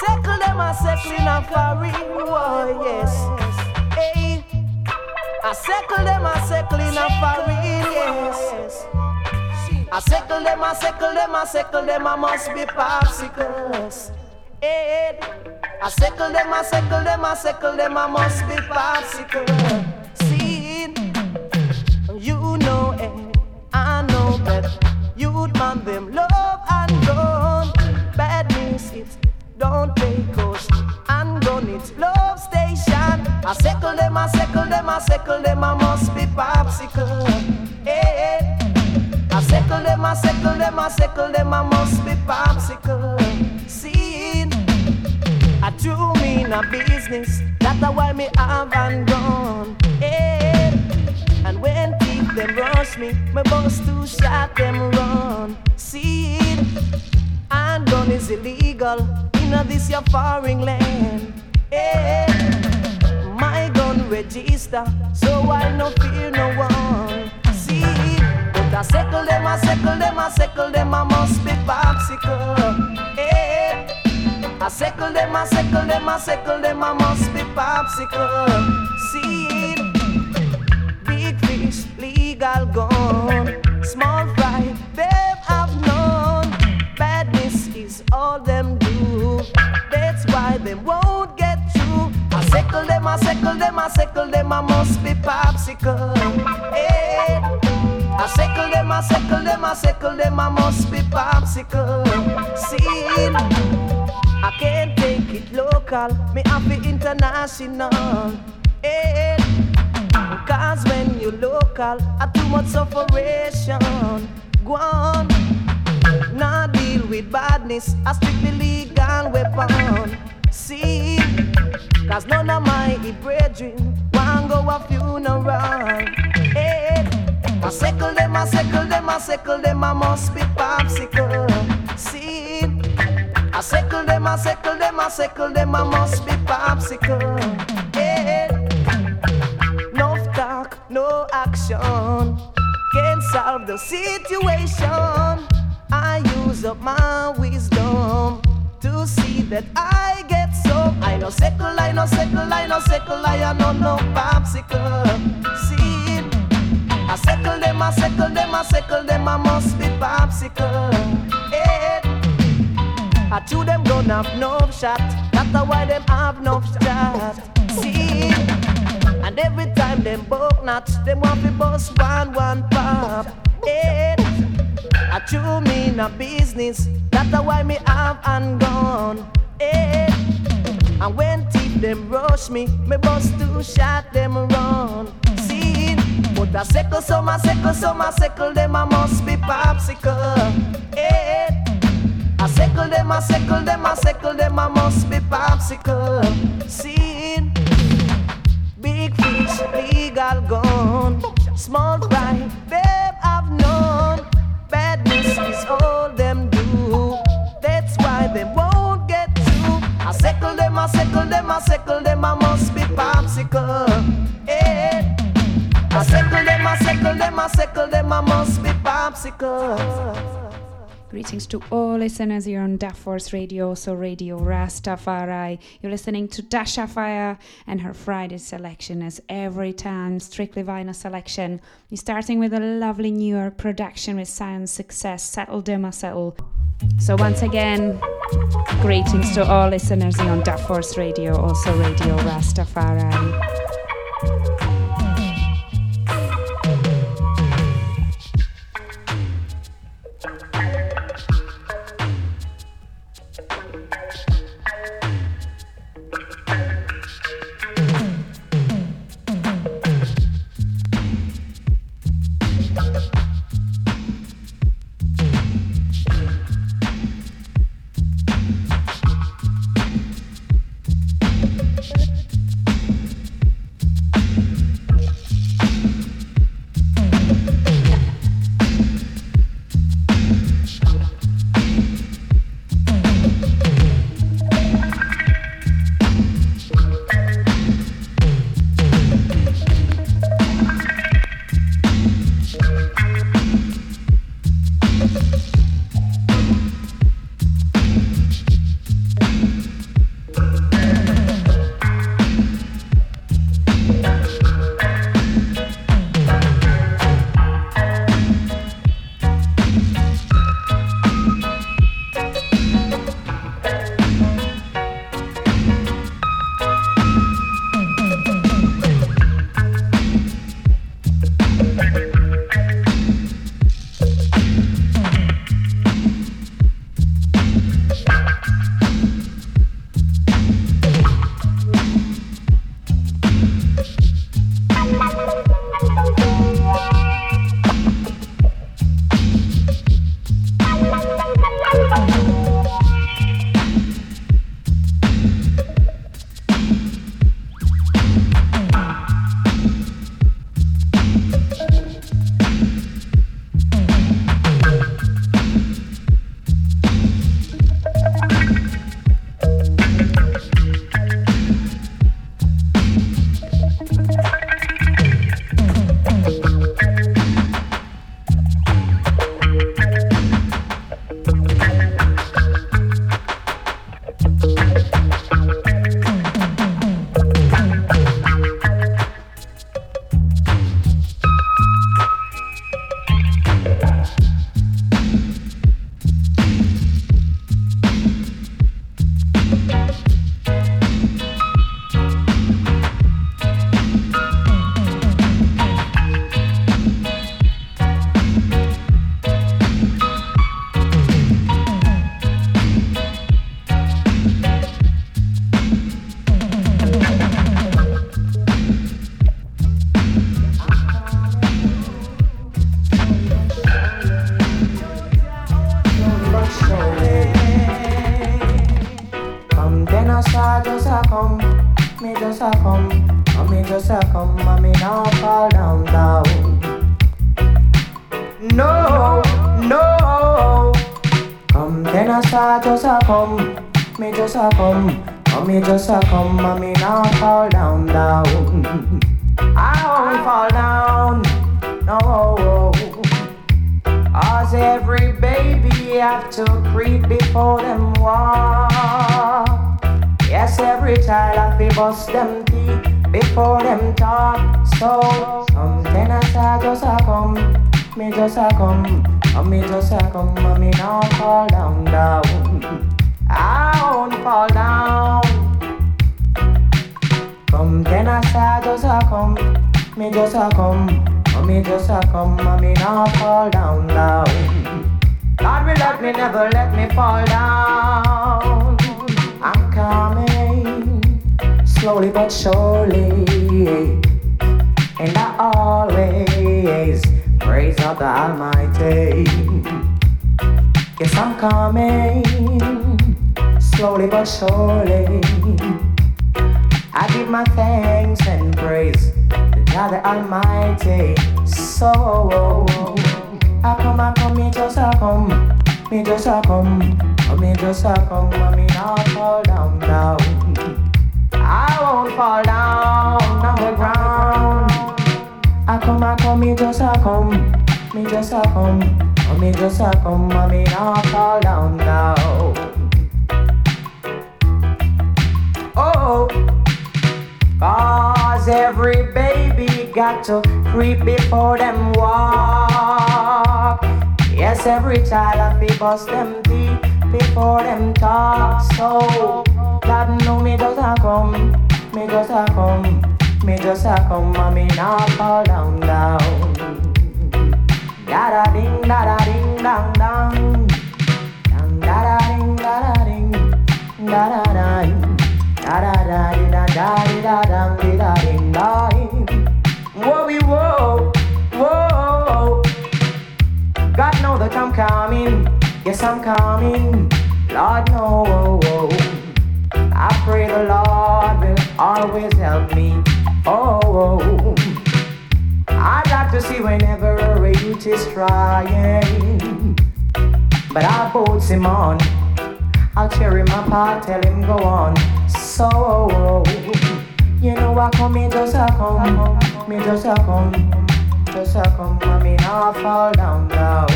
circle them, I circle in a foreign war, oh, yes. Hey, I circle them, I circle in a foreign, yes. I circle them, I circle them, I circle them, I must be popsicles. Hey, I circle them, I circle them, I circle them, I must be popsicles. Circle them, I must be popsicle. See, I do mean a business, that's why me have and gone. Hey, and when thief them rush me, my boss to shot them run. See, and gun is illegal in this your foreign land. Hey, my gun register, so I no fear no one. See, but I circle them, I circle them, I circle them, I must be popsicle. Eh. Hey, I circle them, I circle them, I circle them, I must be popsicle. See, big fish, legal gun, small fry, them have none. Badness is all them do. That's why them won't get through. I circle them, I circle them, I circle them, I must be popsicle. Hey. I circle them, I circle them, I circle them, I must be popsicle. See, I can't take it local, me it international. Hey. Cause when you local, I too much sufferation. Go on, not deal with badness, I strictly legal weapon. See, cause none of my brethren want go a funeral. Hey, I circle them, I circle them, I circle them, I must be popsicle. See, I circle them, I circle them, I circle them, I must be popsicle. Hey, no talk, no action can't solve the situation. I use up my wisdom to see that I get some. I know sickle, I know sickle, I know sickle, I know no popsicle. See, I sickle them, I sickle them, I sickle them, I must be popsicle. Hey. I chew them gun have no shot, that's why them have no shot. See. And every time them buck nuts, them want to bust one one pop. Eh. Hey, I chew me in a business, that's why me have and gone. Hey, and when thief them rush me, me bust two shot them run. But I sickle so my sickle so my sickle them I must be popsicle. Eh, eh. Hey, I sickle them, I sickle them, I sickle them, I must be popsicle. See. Big fish, legal gun. Small fry, babe, I've known. Badness is all them do. That's why they won't get through. I circle them, I circle them, I circle them, I must be popsicle. Hey. Them, them, them, must be. Greetings to all listeners here on Dub Force Radio, so Radio Rastafari. You're listening to Dasha Fyah and her Friday selection, as every time, strictly vinyl selection. We're starting with a lovely New York production with Scion Success, Settle Dem a Settle. So, once again, greetings to all listeners here on Dub Force Radio, also Radio Rastafari. Have to creep before them walk. Yes, every child have to bust them teeth before them talk. So some tenants I just a come, me just a come, me just a come, and me now fall down down. I won't fall down. Come tenants I just a come, me just a come, me just a come, me now fall down down. God will let me never let me fall down. I'm coming slowly but surely, and I always praise of the Almighty. Yes, I'm coming slowly but surely. I give my thanks and praise to God the Almighty. So I come, I come, me just a come, me just a come, me just a come, and me not fall down down. I won't fall down on the ground. I come, I come, me just a come, me just a come, me just a come, and me not fall down down. Oh. Cause every baby got to creep before them walk. Yes, every child have to bust them teeth before them talk. So, God know me just a come, me just a come, me just a come, and me not fall down down. Da da ding, da da ding, dang dang, dang da da ding, da da ding, da da ding. Da da da da da da da da da da da Whoa, whoa, whoa. God know that I'm coming. Yes, I'm coming. Lord, no. I pray the Lord will always help me. Oh, I'd like to see whenever a youth is trying. But I'll boats him on. I'll cheer him apart, tell him go on. So, oh, oh, oh. you know I come, me just a come, me just a come, just a come, and me not fall down, down.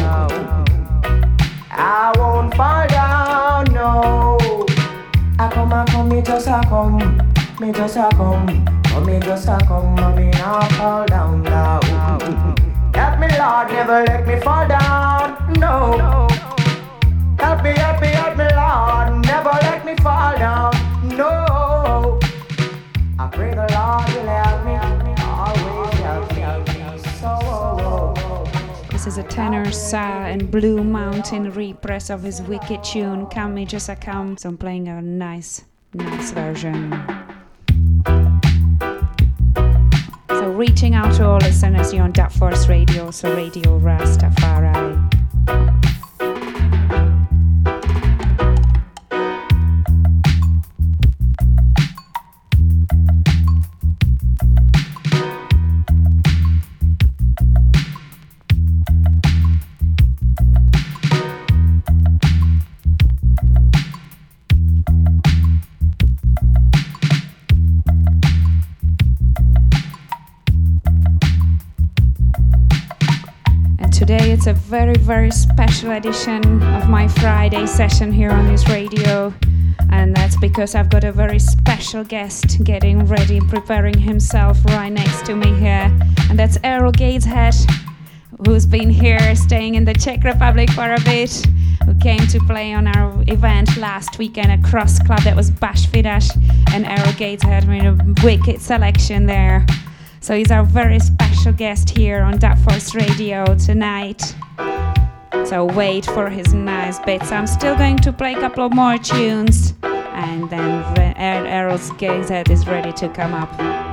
I won't fall down, no. I come, I come, me just a come, me just a come, oh me just a come, and me not fall down, down. Help me, Lord, never let me fall down, no. Help me, help me, help me, Lord. Never let me fall down. I pray the Lord will help me. This is a Tenor Saw and Blue Mountain repress of his wicked tune Come Me Just a Come. So I'm playing a nice, nice version. So reaching out to all listeners here on Dub Force Radio, so Radio Rastafari. It's a very, very special edition of my Friday session here on this radio. And that's because I've got a very special guest getting ready, preparing himself right next to me here. And that's Earl Gateshead, who's been here staying in the Czech Republic for a bit, who came to play on our event last weekend at Cross Club that was Bash Fidash. And Earl Gateshead made a wicked selection there. So he's our very special guest here on Dub Force Radio tonight. So wait for his nice bits. I'm still going to play a couple of more tunes, and then Er- Earl Gateshead is ready to come up.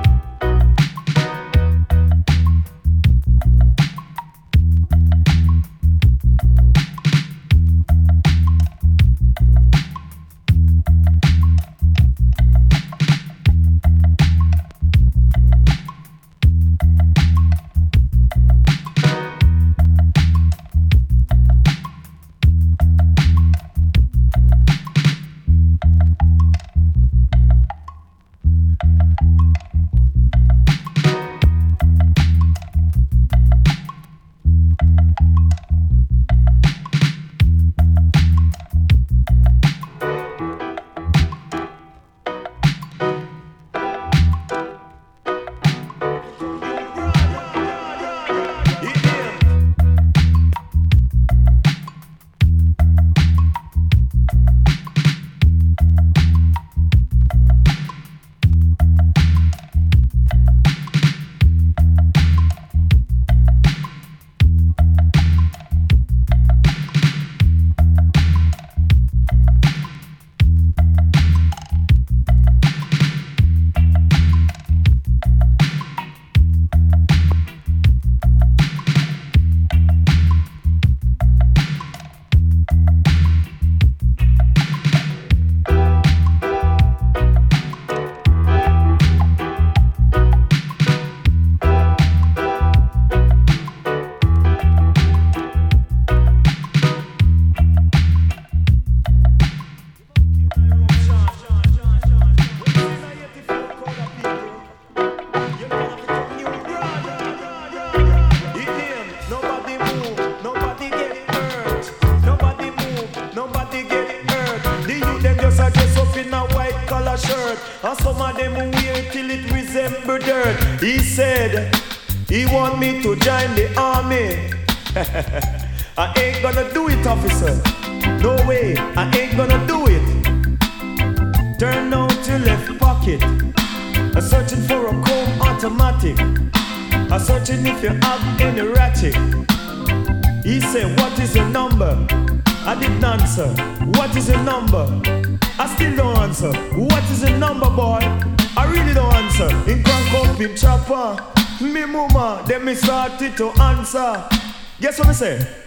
Guess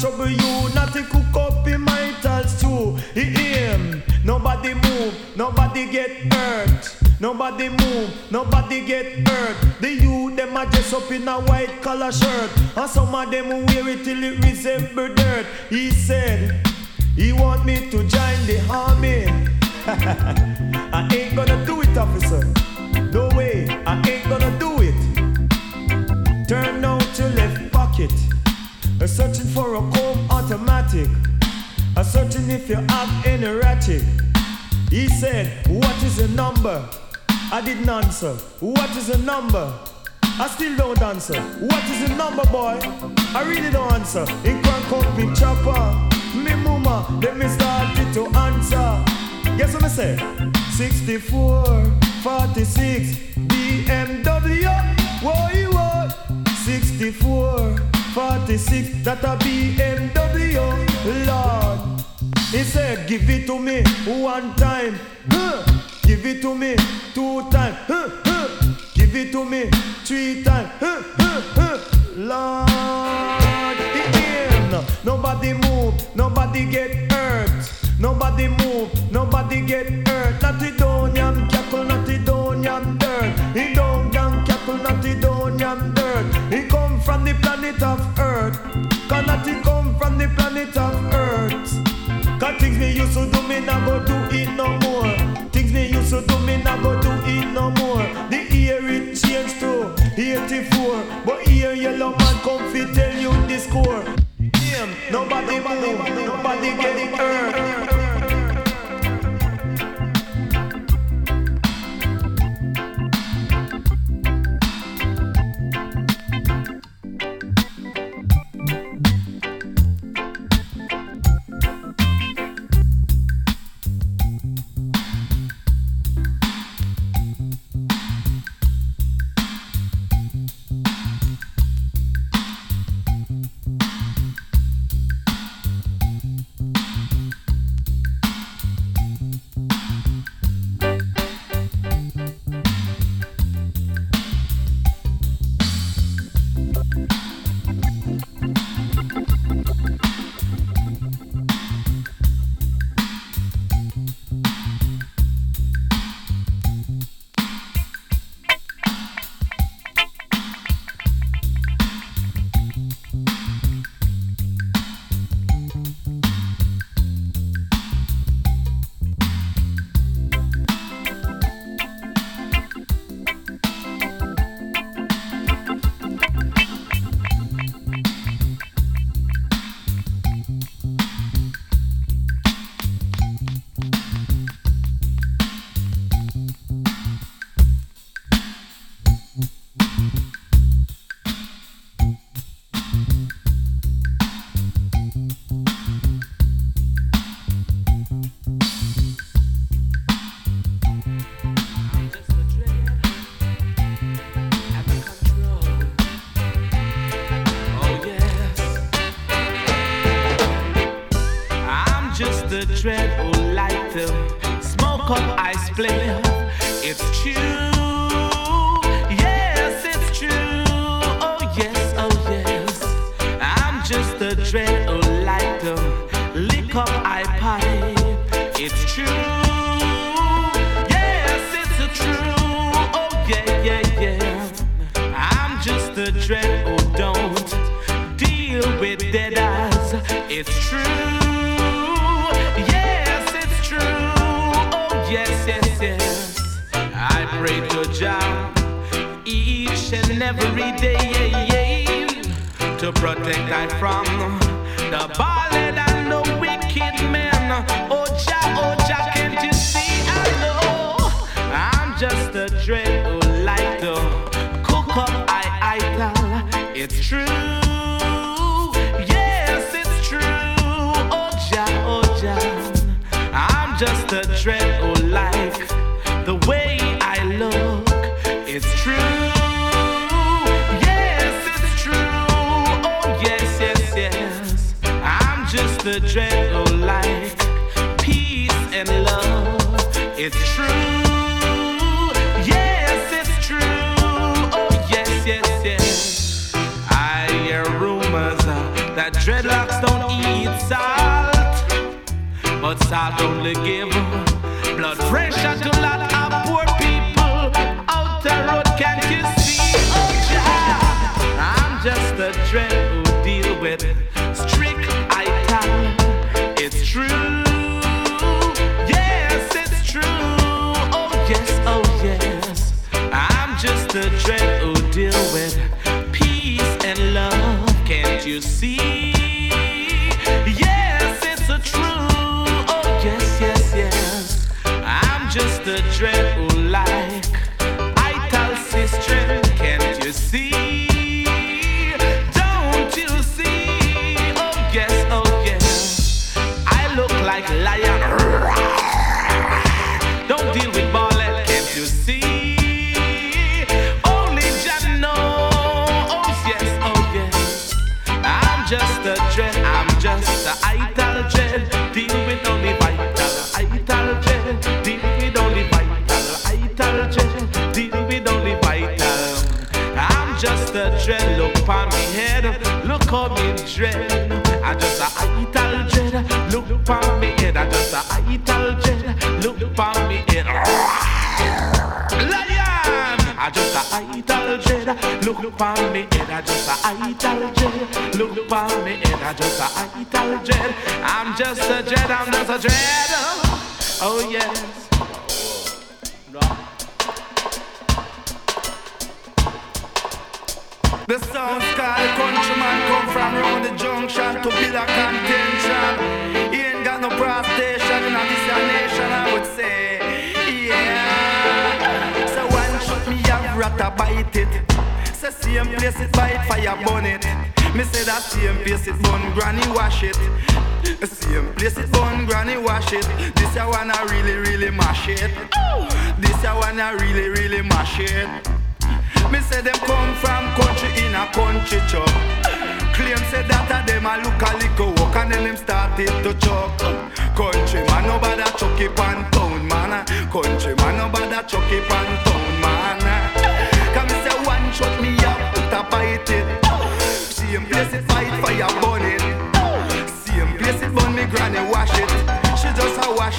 trouble you. Not to cook up in my stew. He aim, nobody move, nobody get hurt. Nobody move, nobody get hurt. The youth them a dress up in a white collar shirt, and some of them wear it till it resemble dirt. He said he want me to join the army. I ain't gonna do it, officer. No way, I ain't gonna do it. Turn out your left pocket. I'm searching for a comb automatic. I'm searching if you have any ratchet. He said, What is the number? I didn't answer. What is the number? I still don't answer. What is the number, boy? I really don't answer. In crank up in chopper. Me mama, let me start it to answer. Guess what I say? 64, 46, BMW. What you 64, 46, that a BMW. Lord, he said, give it to me one time. Huh. Give it to me two times. Huh, huh. Give it to me three times. Huh, huh, huh. Lord, again. Nobody move, nobody get hurt. Nobody move, nobody get hurt. Not the Donian cackle, not the Donian dirt. Planet of Earth. Cause not he come from the planet of Earth. Cause things me used to do, me not go do it no more. Things me used to do, me not go do it no more. The year it changed to 84. But here Yellowman come fi tell you the score. Damn, nobody move, nobody get hurt. cook It's true. Yes, it's a true. Oh yeah, yeah, yeah. I'm just a dread who don't deal with dead eyes. It's true. Yes, it's true. Oh yes, yes, yes. I pray to Jah each and every day to protect I from the ballad dreadlocks don't eat salt, but salt only give blood pressure to upon me head, I just a idol dread. Look upon me head, I just a idol dread. I'm just a jet, I'm just a dread. Wash it. This I really really mash it. This I really really mash it. Me say them come from country in a country chop. Claim say that a them a look a little walk and then them started to chop. Country man no bother it pan town man. Country man no bother chuck it pan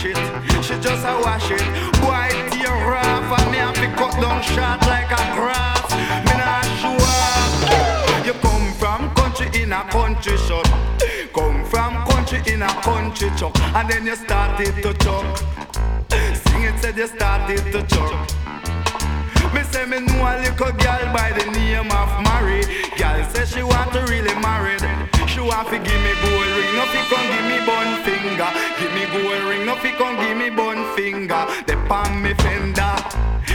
it. She just a wash it. Boy tear off and me have to cut down short like a grass. Me not sure. You come from country in a country shop. Come from country in a country chuck. And then you started to chuck. Sing it said you started to chuck. Me say me know a little girl by the name of Mary. Girl say she want to really. She want to give me gold ring, no fi come give me bun finger. Give me gold ring, no fi come give me bun finger. The palm me fender.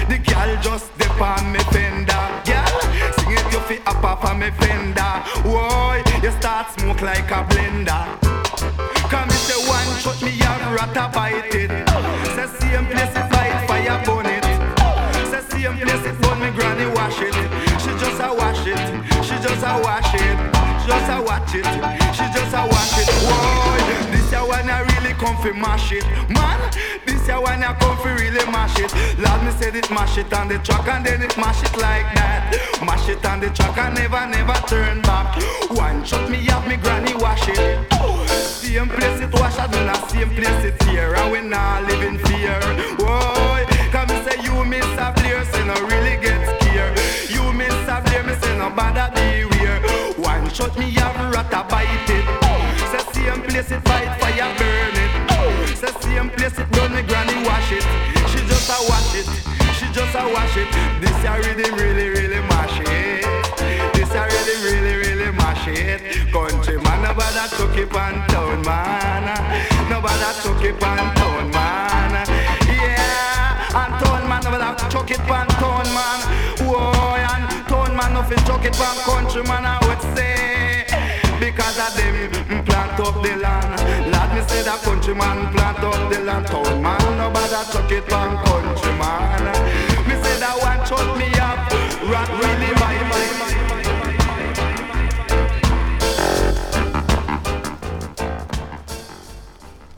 The girl just the palm me fender. Girl, sing it you fi up off of me fender. Whoa, you start smoke like a blender. Come me say one shot me a rat a bite it. Say same place just a watch it. She just a watch it. Whoa, this a one I really come fi mash it, man. This year one you come really mash it. Lord, me said it mash it on the track and then it mash it like that. Mash it on the track and never, never turn back. One shot me up, me granny wash it. Same place it wash, I do not same place it here. And we not live in fear. Whoa, come say you miss a player, say no really get scared. You miss a player, me say no bother. Shot me have rat a bite it. Say same place it fight fire burn it. Say same place it done me granny wash it. She just a wash it. She just a wash it. This a really, really, really mash it. This a really, really, really mash it. Country man, nobody took it on town man. Nobody took it on town man. Yeah, and town man, nobody took it on town man. Whoa, and town man, nothing took it on country man. Because of them plant up the land. Lad me say that plant up the land. Town man, nobody took it man. Me say that one me up, really my.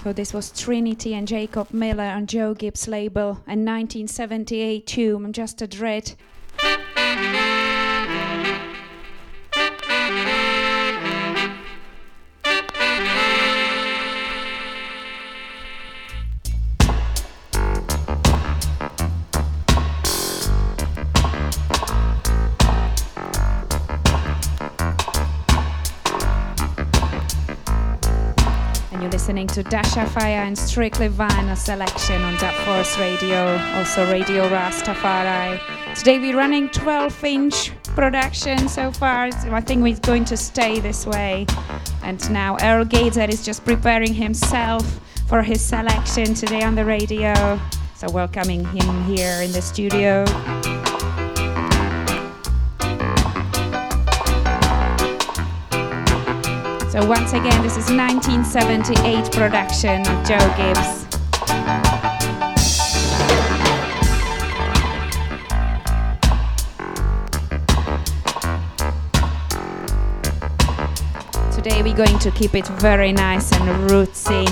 So this was Trinity and Jacob Miller on Joe Gibbs label and 1978 tune Just a Dread. To Dasha Fyah and Strictly Vinyl selection on Dub Force Radio, also Radio Rastafari. Today we're running 12 inch production so far. So I think we're going to stay this way. And now Earl Gateshead is just preparing himself for his selection today on the radio. So welcoming him here in the studio. So once again, this is 1978 production of Joe Gibbs. Today we're going to keep it very nice and rootsy.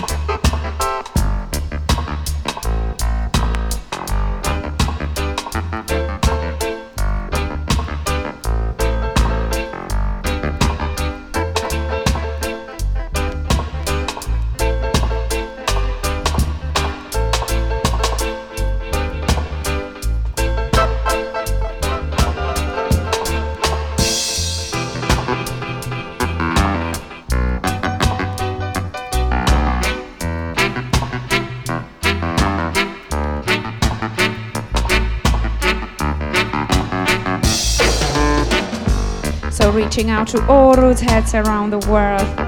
Reaching out to all roots heads around the world.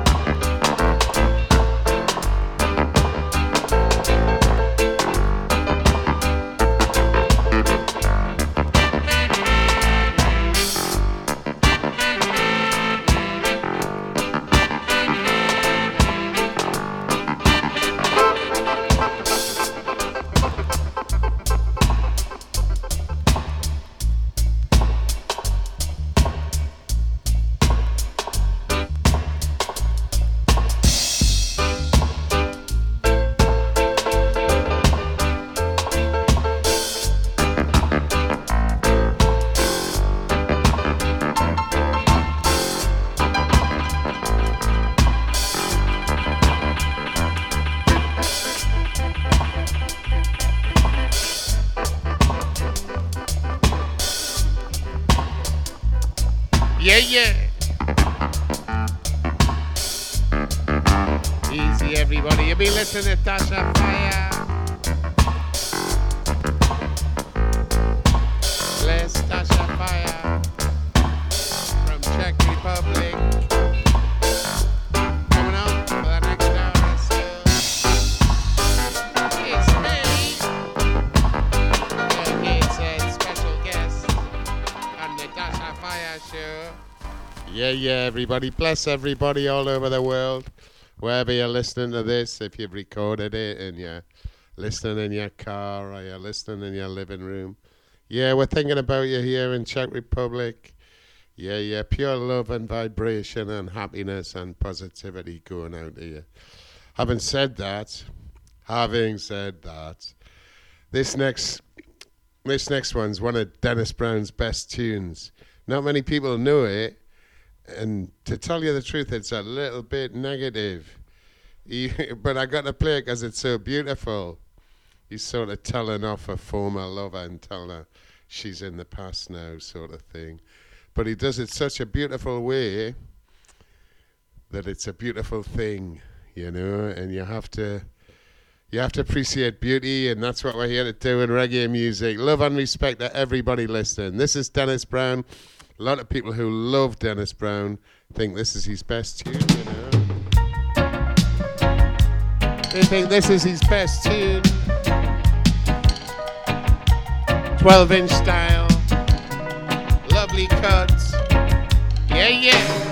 yeah, everybody. Bless everybody all over the world, wherever you're listening to this. If you've recorded it and you're listening in your car or you're listening in your living room, yeah, we're thinking about you here in Czech Republic. Yeah, yeah, pure love and vibration and happiness and positivity going out to you. Having said that, having said that, this next this next one's one of Dennis Brown's best tunes. Not many people know it, and to tell you the truth, it's a little bit negative. but I got to play it because it's so beautiful. He's sort of telling off a former lover and telling her she's in the past now, sort of thing. But he does it such a beautiful way that it's a beautiful thing, you know. And you have to, you have to appreciate beauty, and that's what we're here to do in reggae music. Love and respect to everybody listening. This is Dennis Brown. A lot of people who love Dennis Brown think this is his best tune, you know. They think this is his best tune. 12 inch style. Lovely cuts. Yeah, yeah.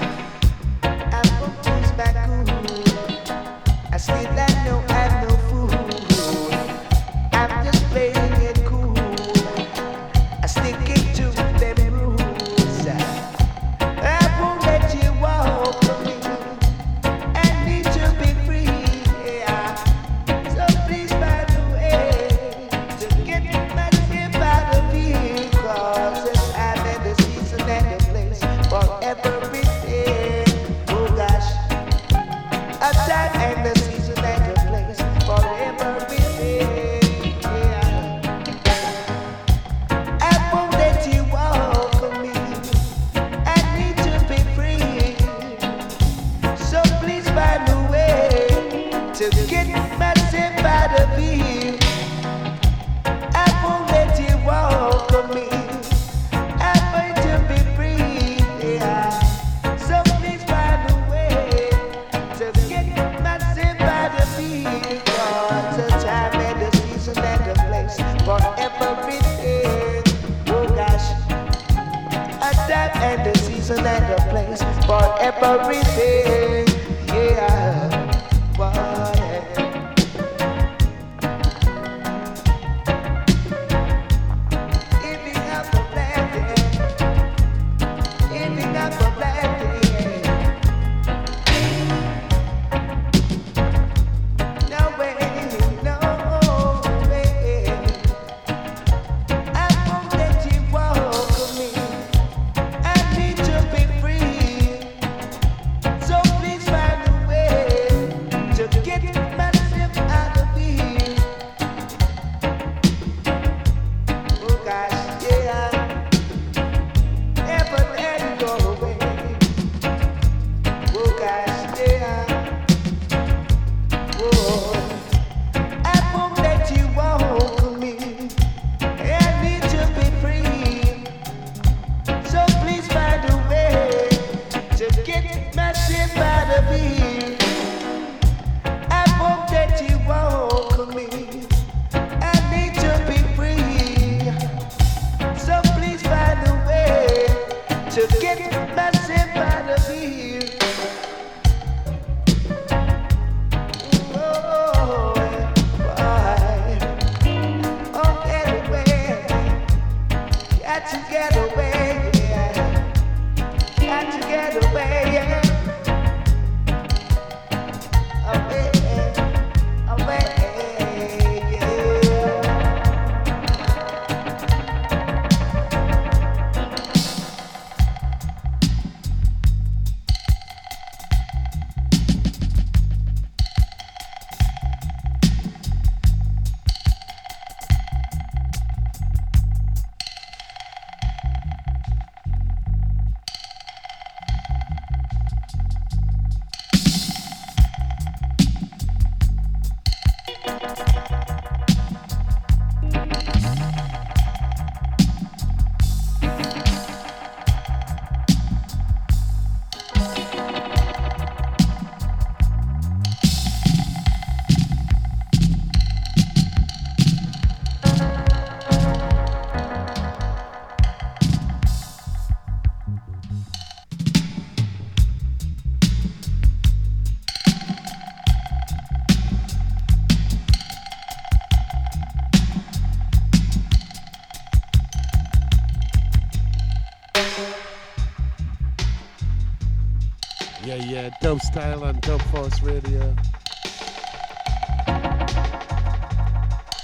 yeah, dope style on Dub Force Radio.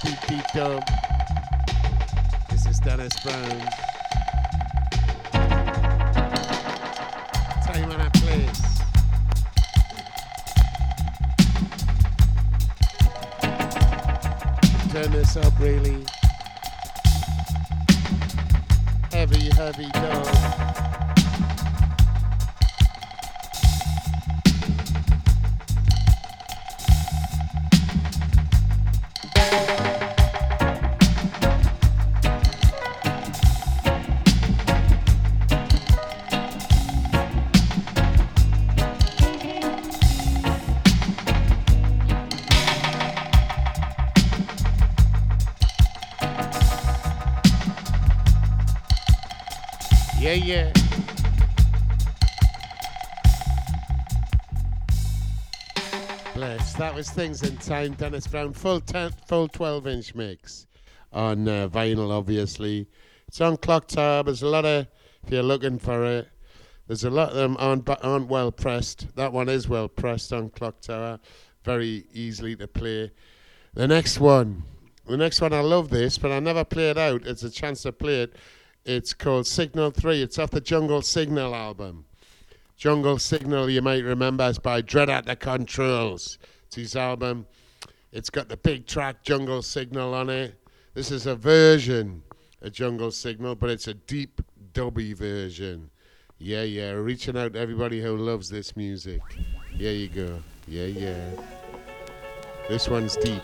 Beat Beat Dope. This is Dennis Brown. Time and a place. Turn this up really Yeah, yeah. Bless. That was Things in Time. Dennis Brown, full ten, full 12 inch mix on uh, vinyl, obviously. It's on Clocktower. There's a lot of, if you're looking for it, there's a lot of them aren't, aren't well pressed. That one is well pressed on Clocktower. Very easily to play. The next one, the next one, I love this, but I never play it out. It's a chance to play it. It's called Signal 3. It's off the Jungle Signal album. Jungle Signal, you might remember, is by Dread at the Controls. It's his album. It's got the big track Jungle Signal on it. This is a version of Jungle Signal, but it's a deep dubby version. Yeah, yeah. Reaching out to everybody who loves this music. Here you go. Yeah, yeah. This one's deep.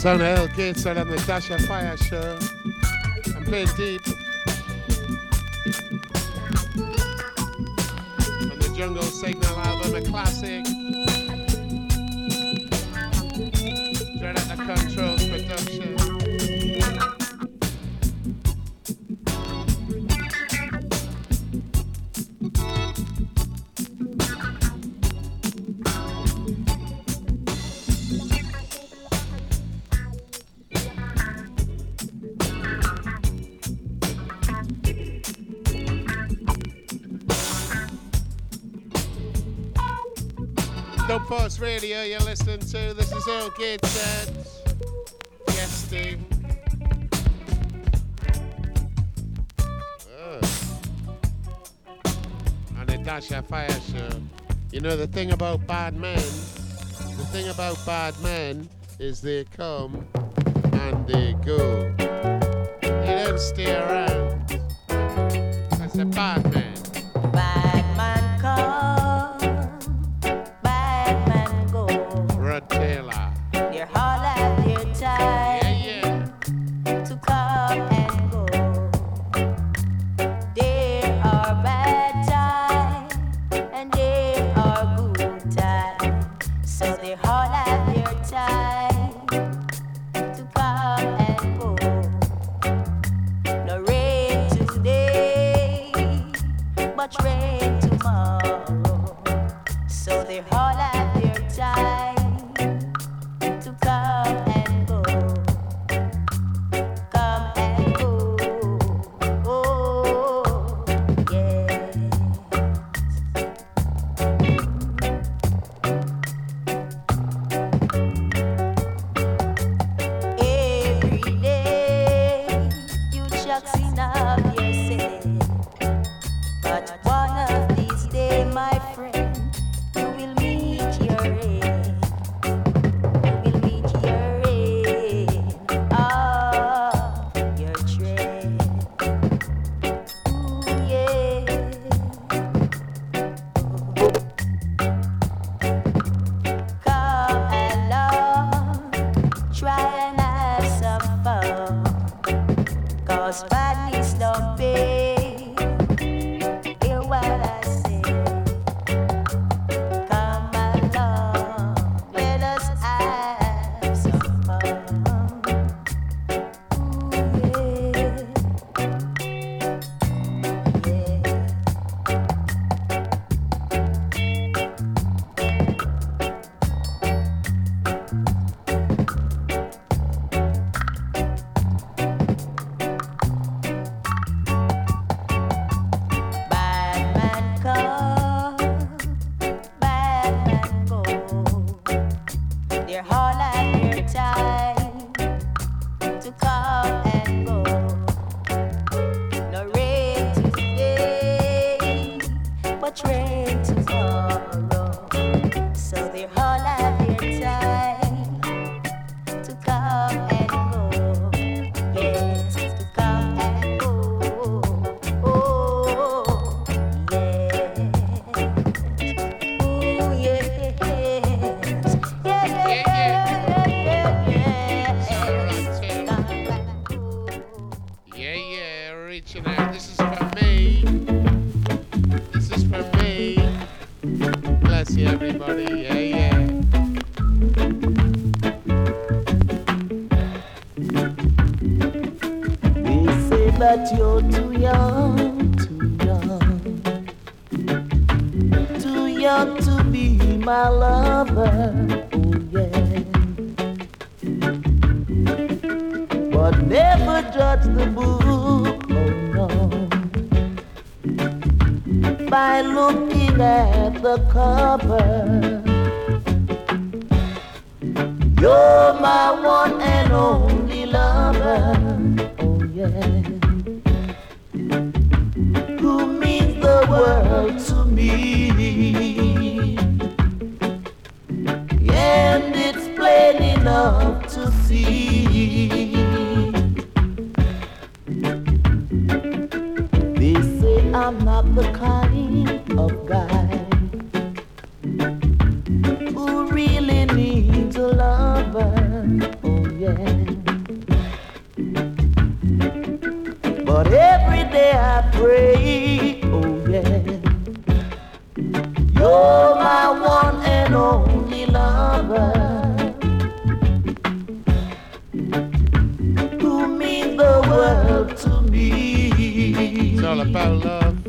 Sana Elke, Gateshead the Dasha Fyah Show. I'm playing deep. From the Jungle Signal album, a classic. is ook inzet. Testing. Uh. And Natasha Fire Show. You know, the thing about bad men, the thing about bad men is they come and they go. They don't stay around. the kind of guy who really needs a lover. Oh, yeah. But every day I pray, oh, yeah. You're my one and only lover. It's all about love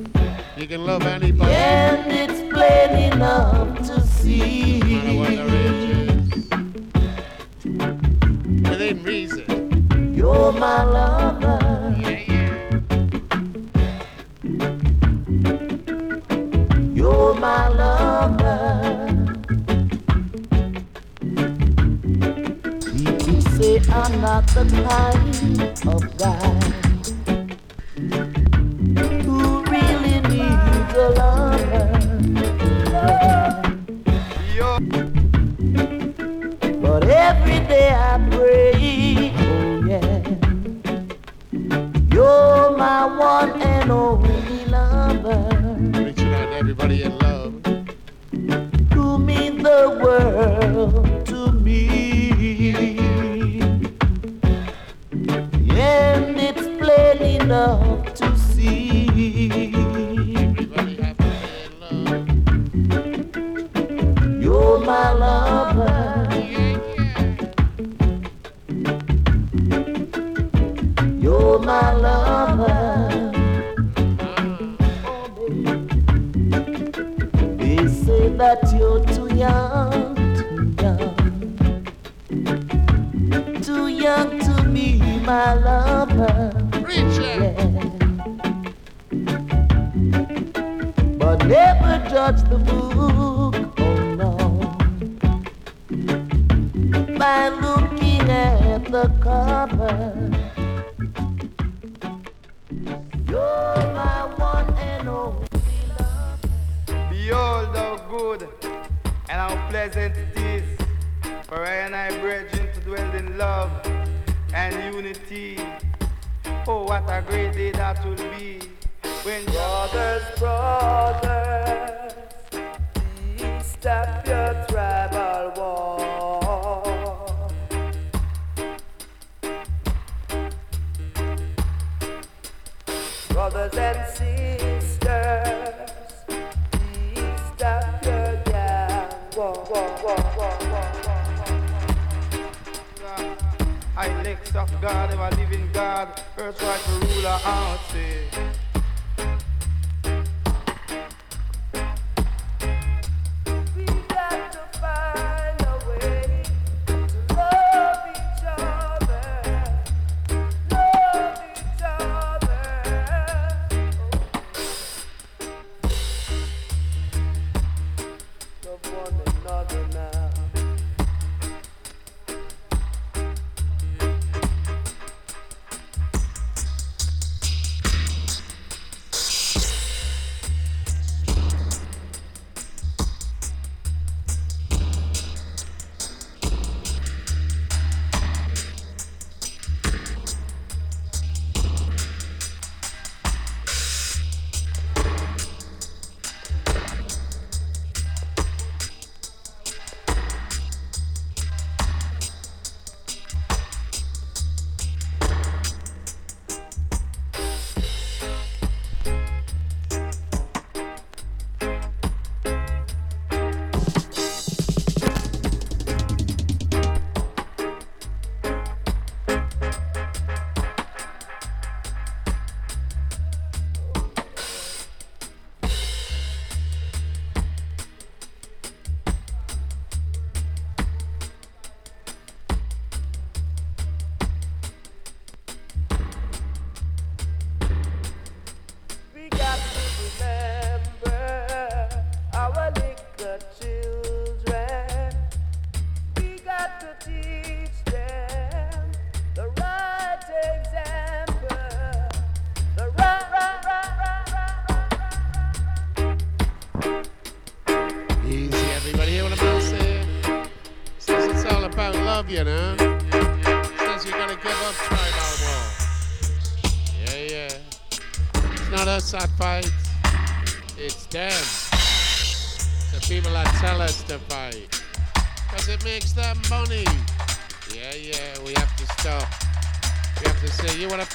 making love anybody. And it's plain enough to see. It ain't reason. You're my lover. Yeah, yeah. You're my lover. People say I'm not the kind of guy.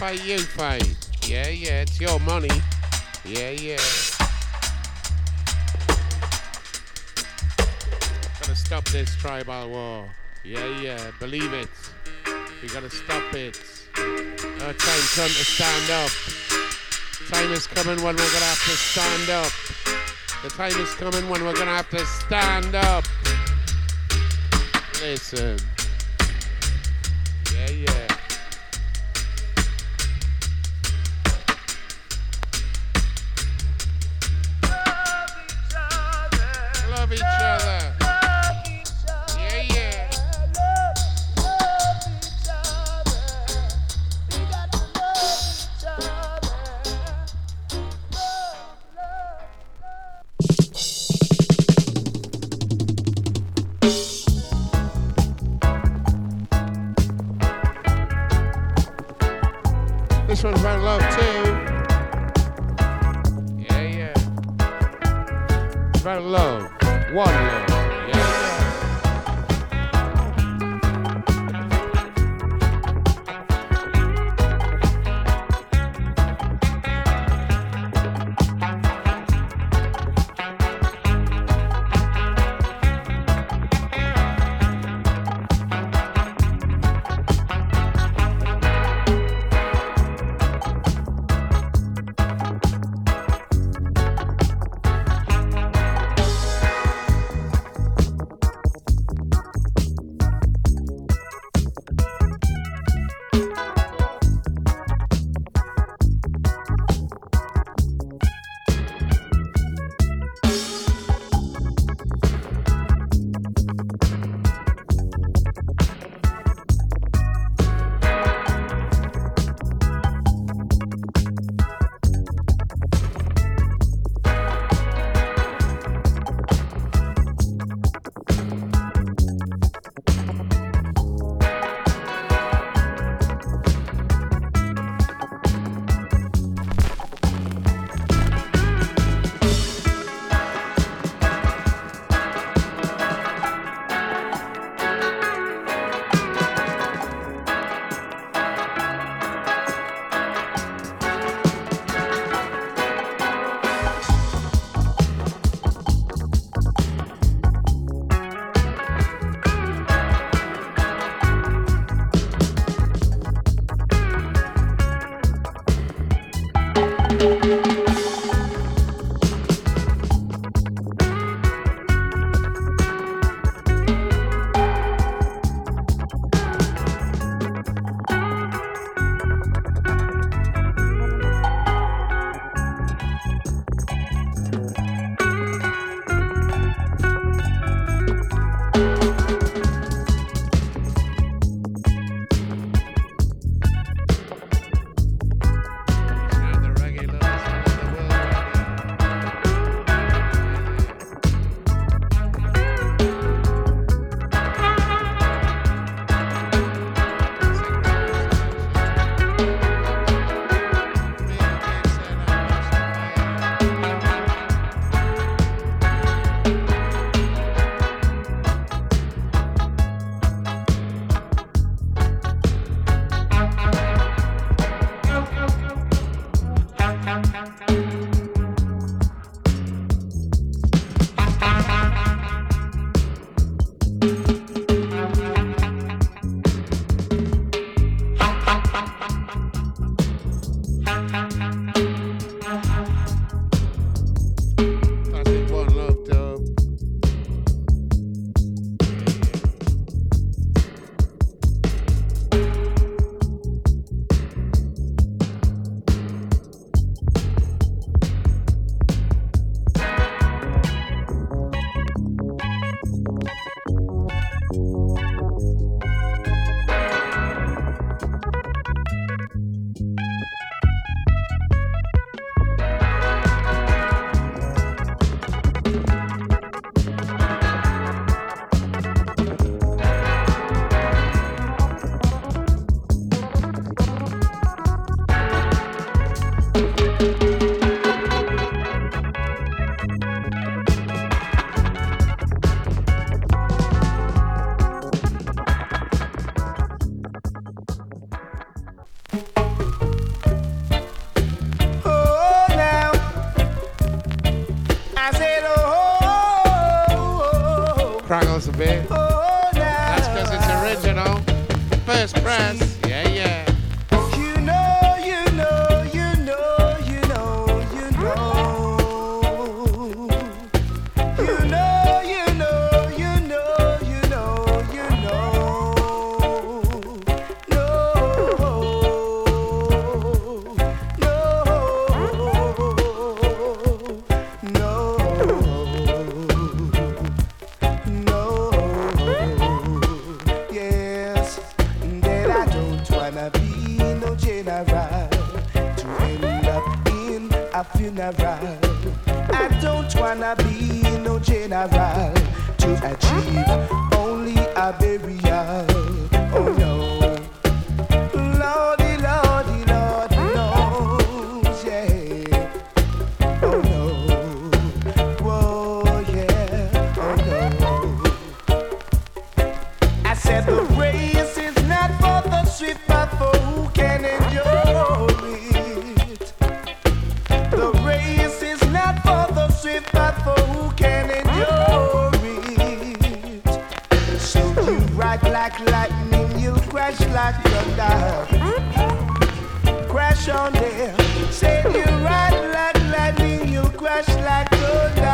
pay you. Yeah, yeah, it's your money. Yeah, yeah. Gotta stop this tribal war. Yeah, yeah, believe it. We gotta stop it. Our time come to stand up. Time is coming when we're gonna have to stand up. The time is coming when we're gonna have to stand up. Listen. baby. That's because it's original. First brand. like lightning, you crash like thunder. Crash on there. Say you ride like lightning, you crash like thunder.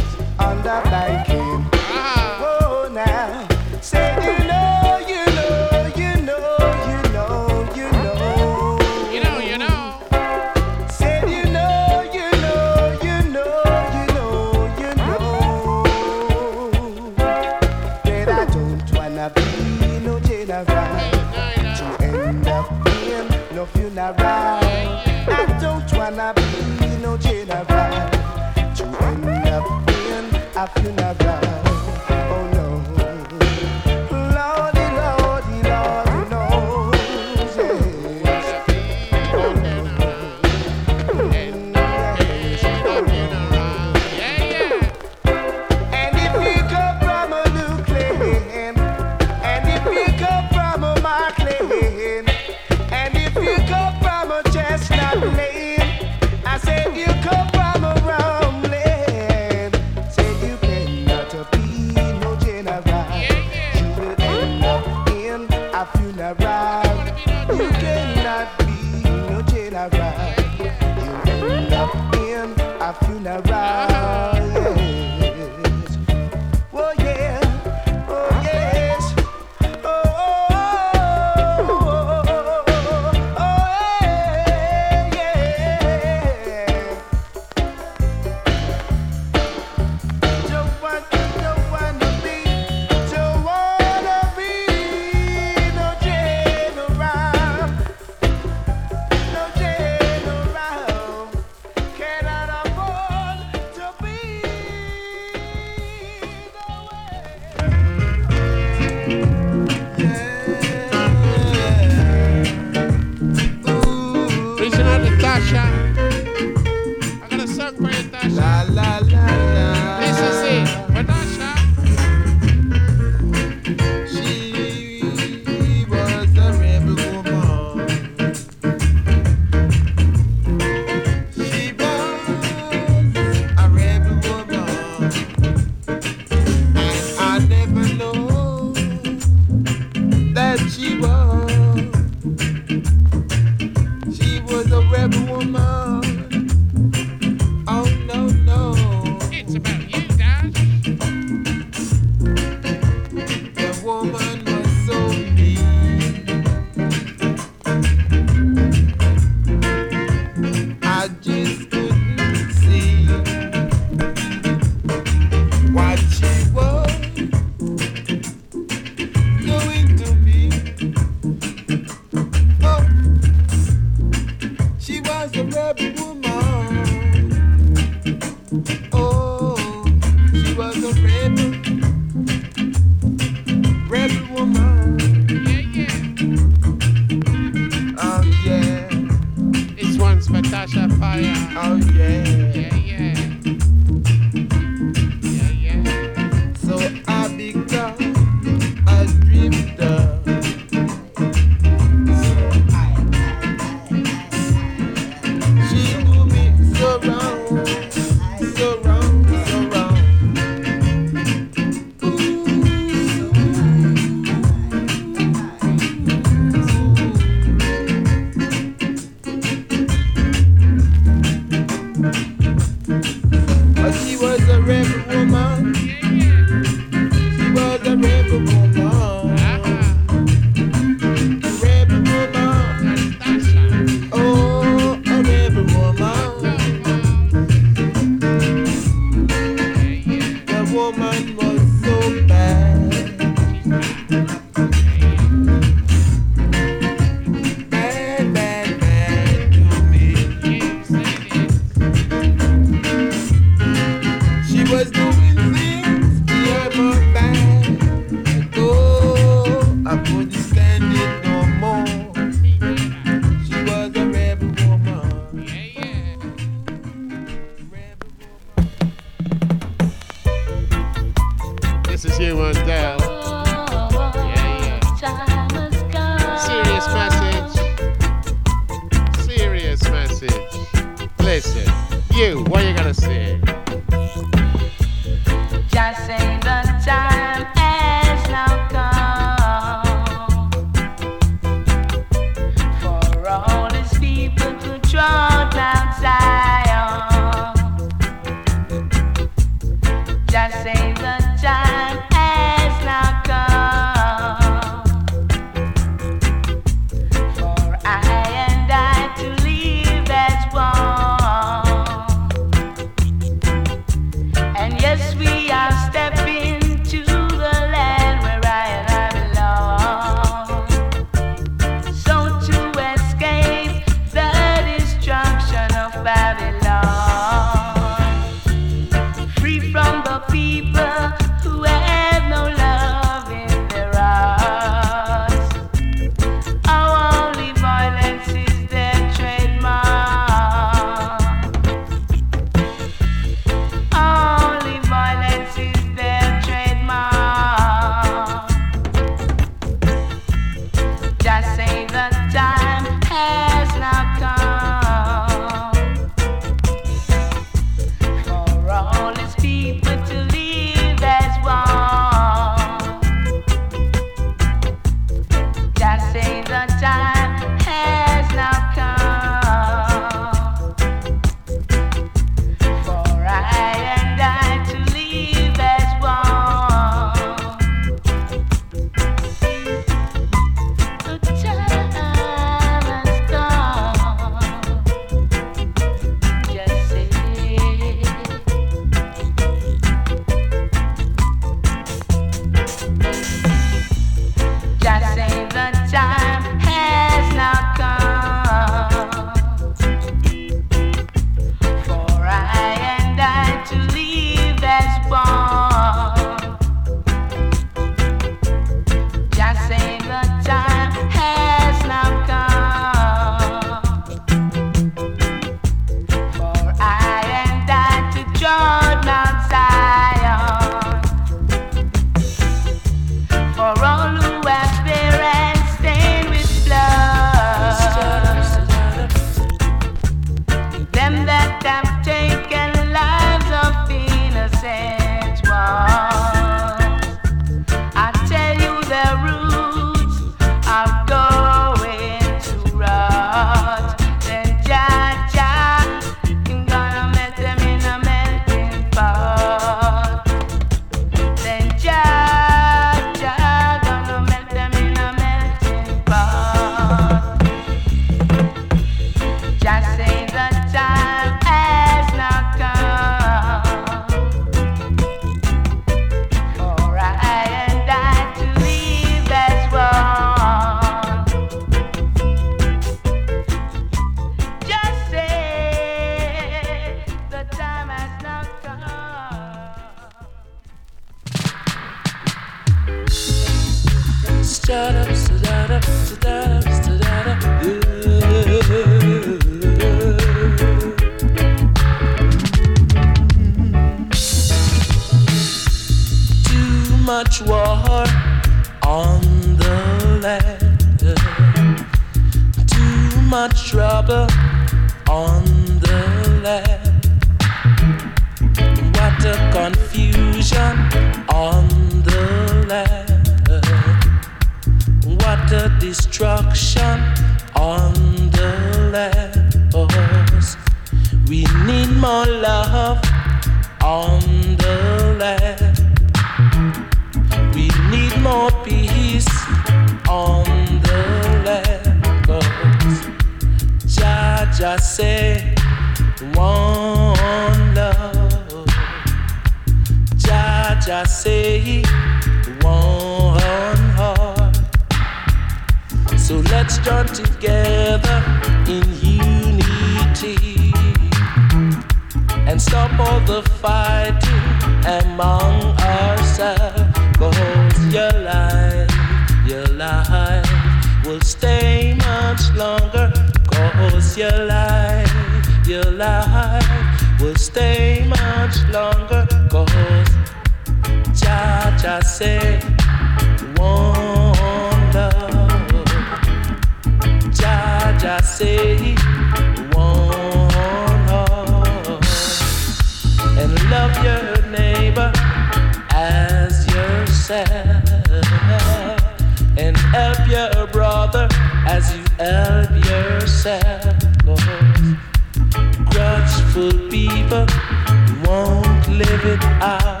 it out.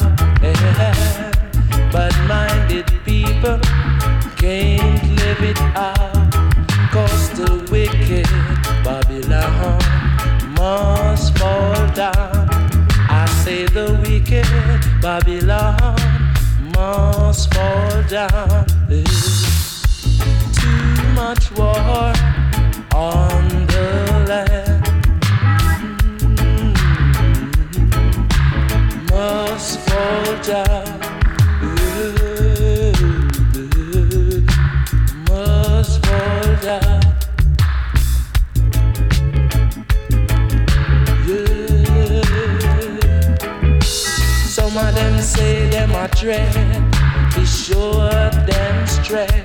But minded people can't live it the wicked Babylon must fall down. I say the wicked Babylon must fall down. red.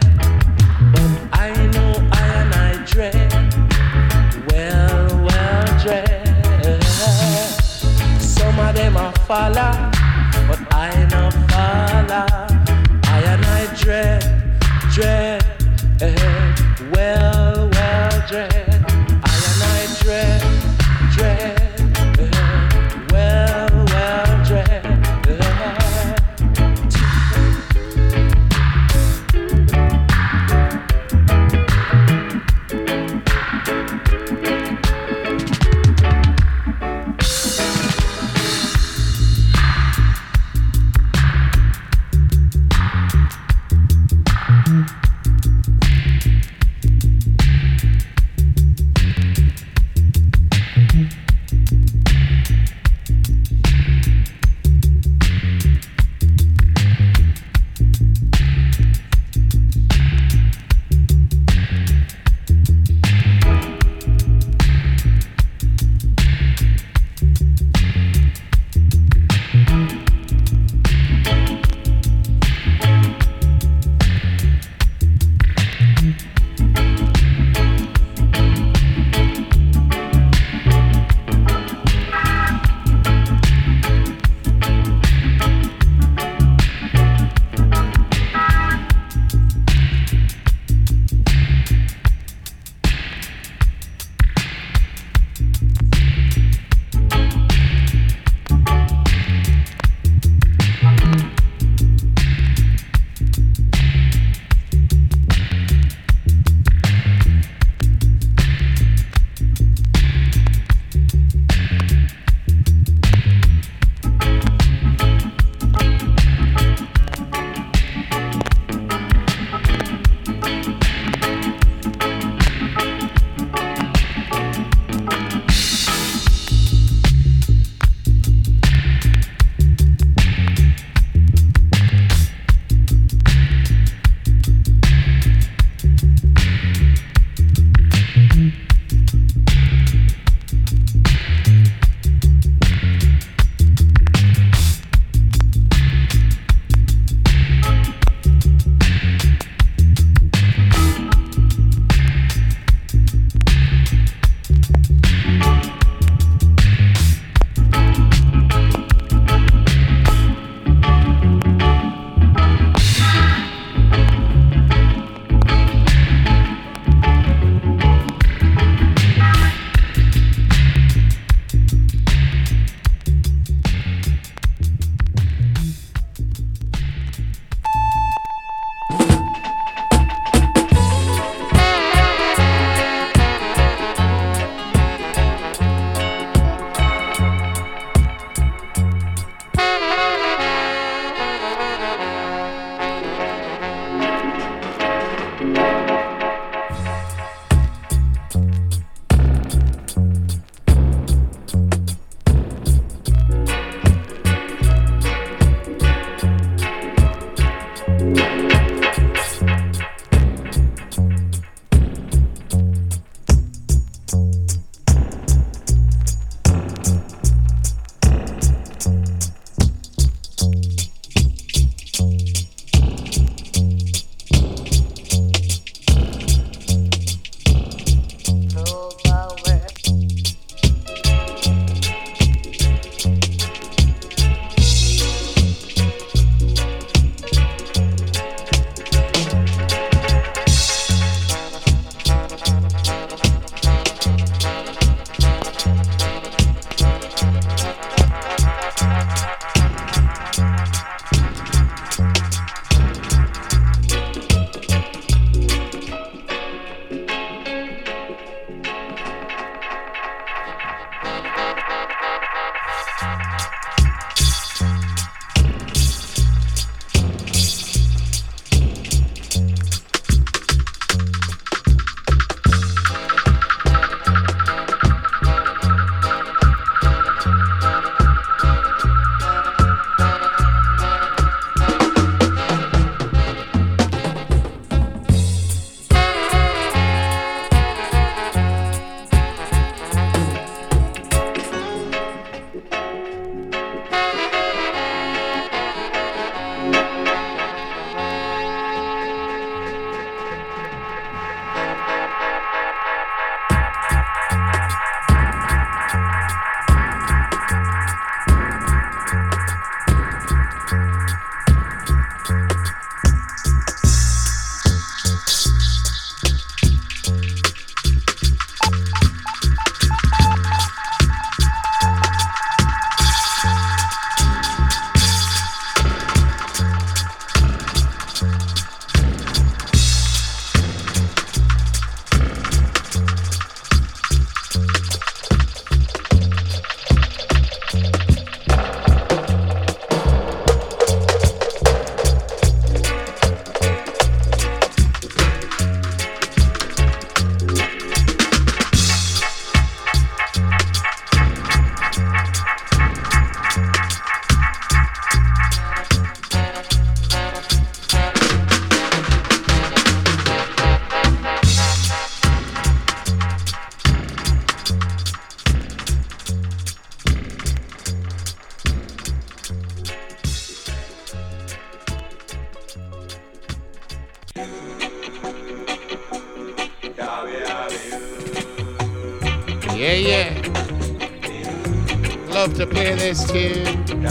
To play this tune.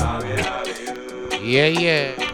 Yeah, yeah.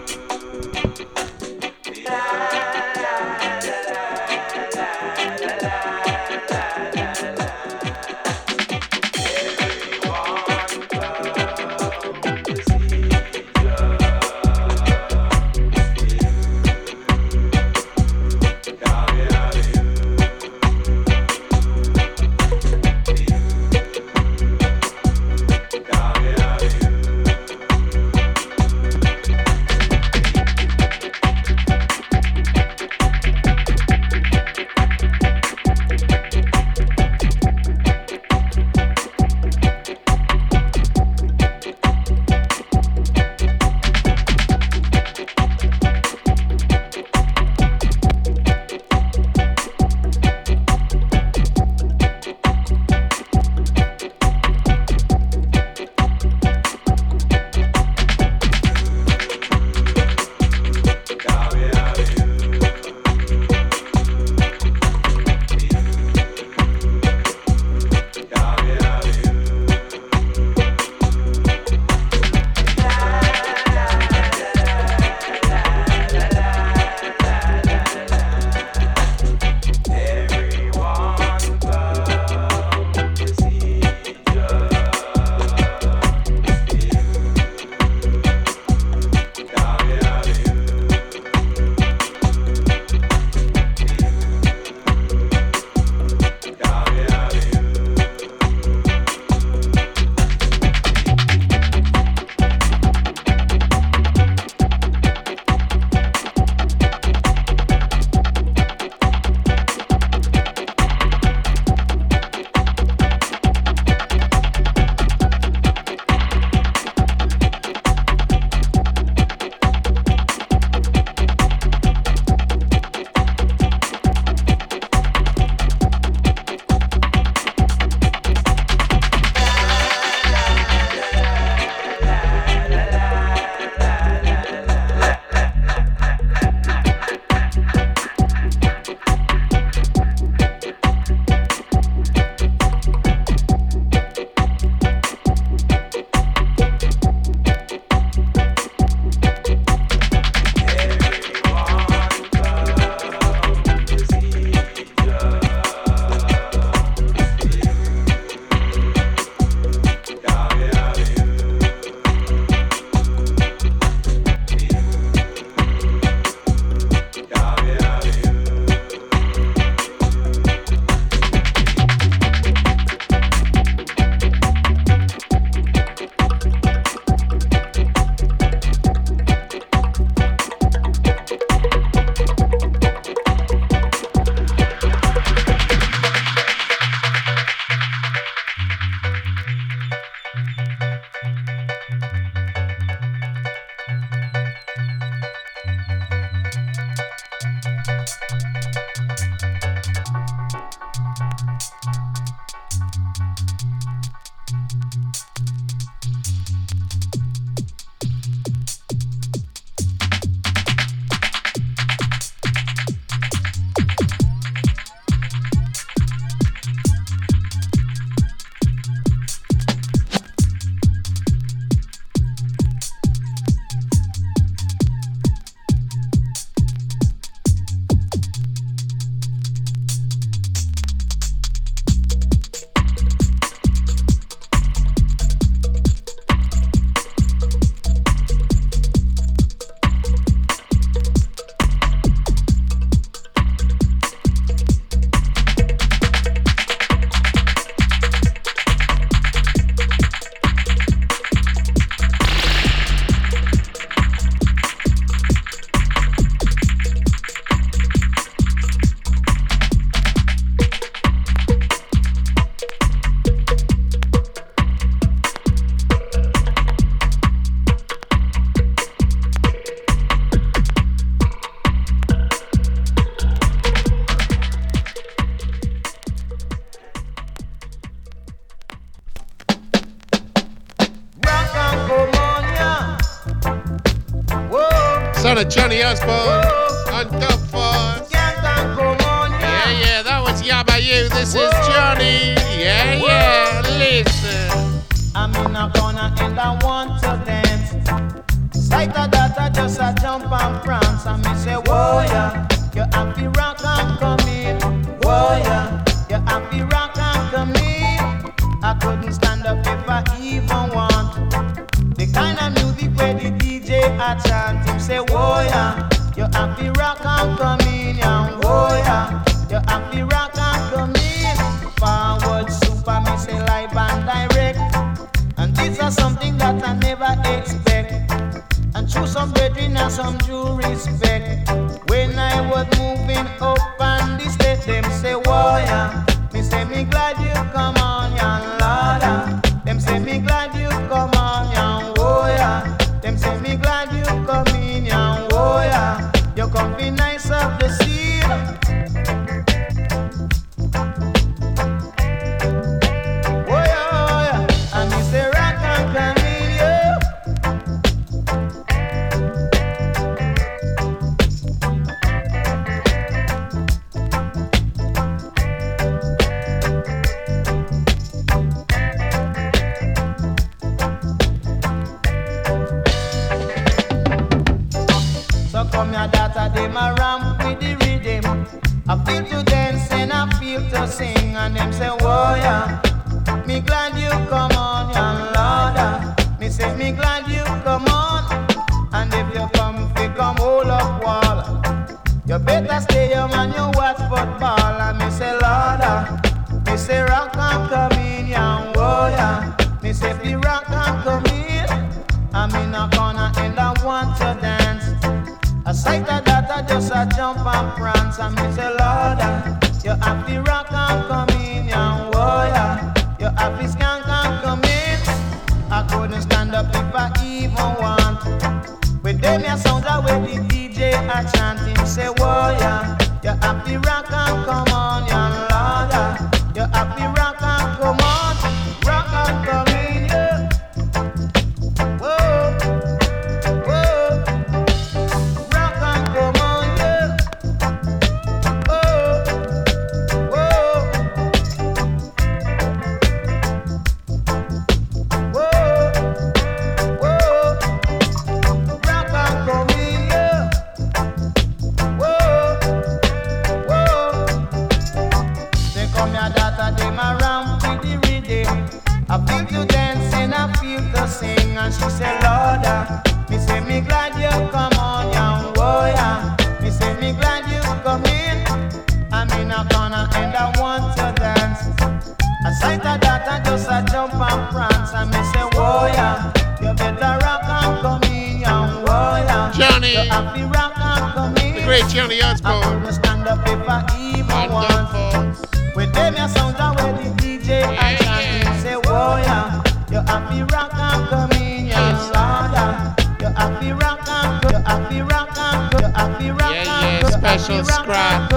subscribe.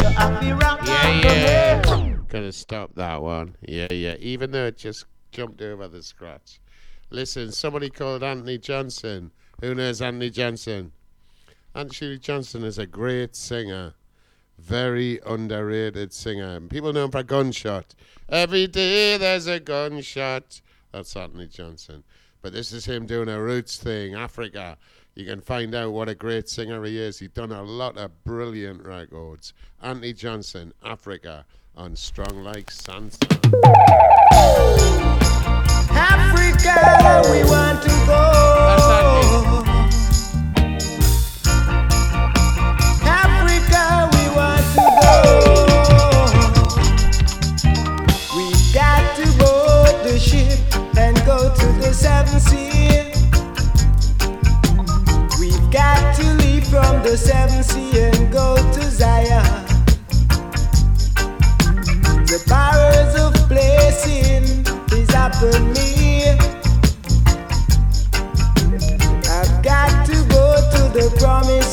Yeah, yeah. Gonna stop that one. Yeah, yeah. Even though it just jumped over the scratch. Listen, somebody called Anthony Johnson. Who knows Anthony Johnson? Anthony Johnson is a great singer. Very underrated singer. People know him for Gunshot. Every day there's a gunshot. That's Anthony Johnson. But this is him doing a roots thing, Africa you can find out what a great singer he is. He's done a lot of brilliant records. Anthony Johnson, Africa, on Strong Like Sampson. Africa, we want to go. Africa, we want to go. We got to board the ship and go to the seven seas. Got to leave from the seven sea and go to Zion. The powers of blessing is upon me. I've got to go to the promised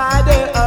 provider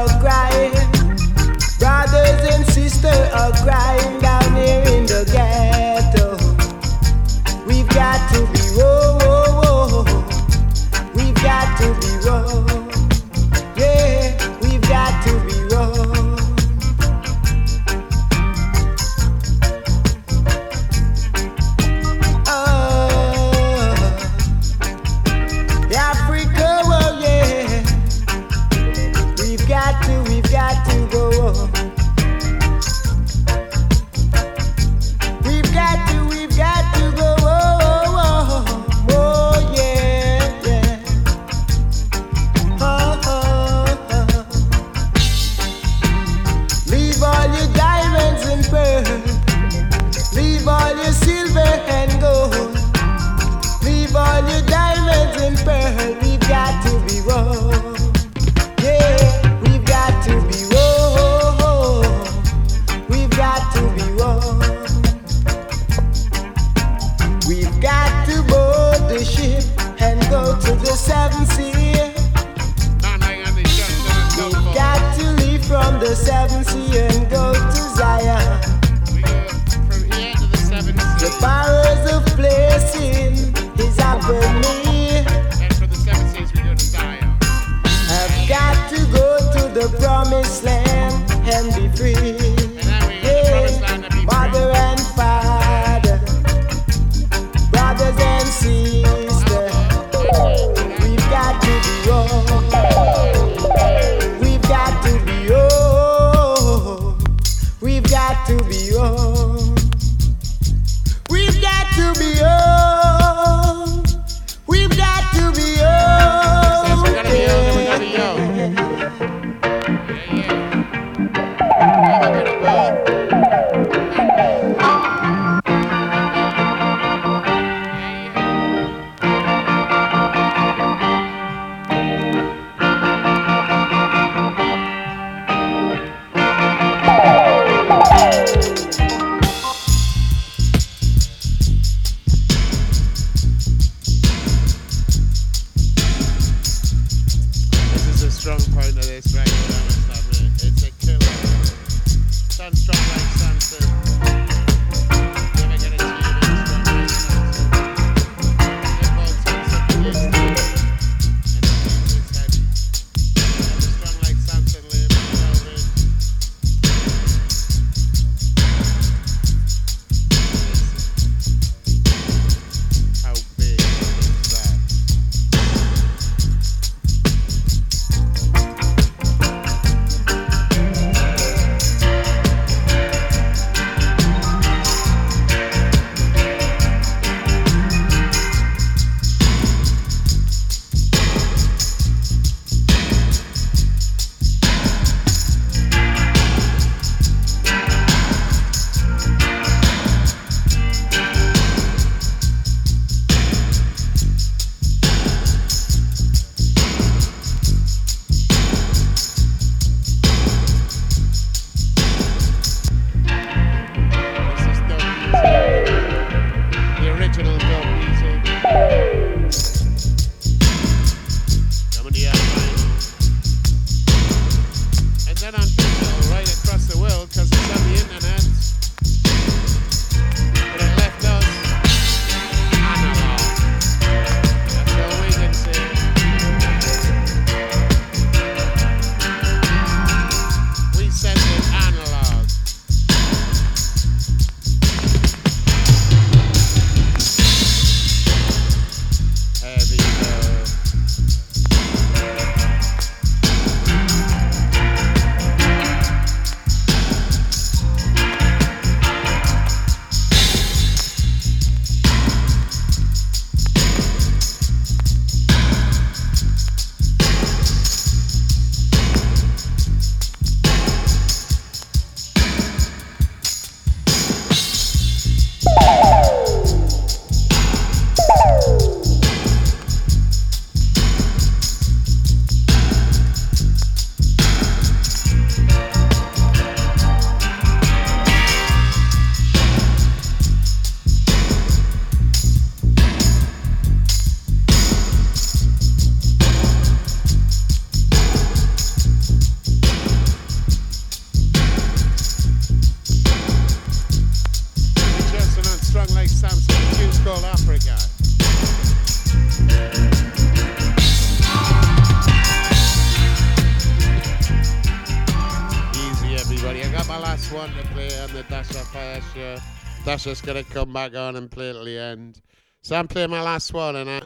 Dasha's gonna come back on and play till the end. So I'm playing my last one, and I,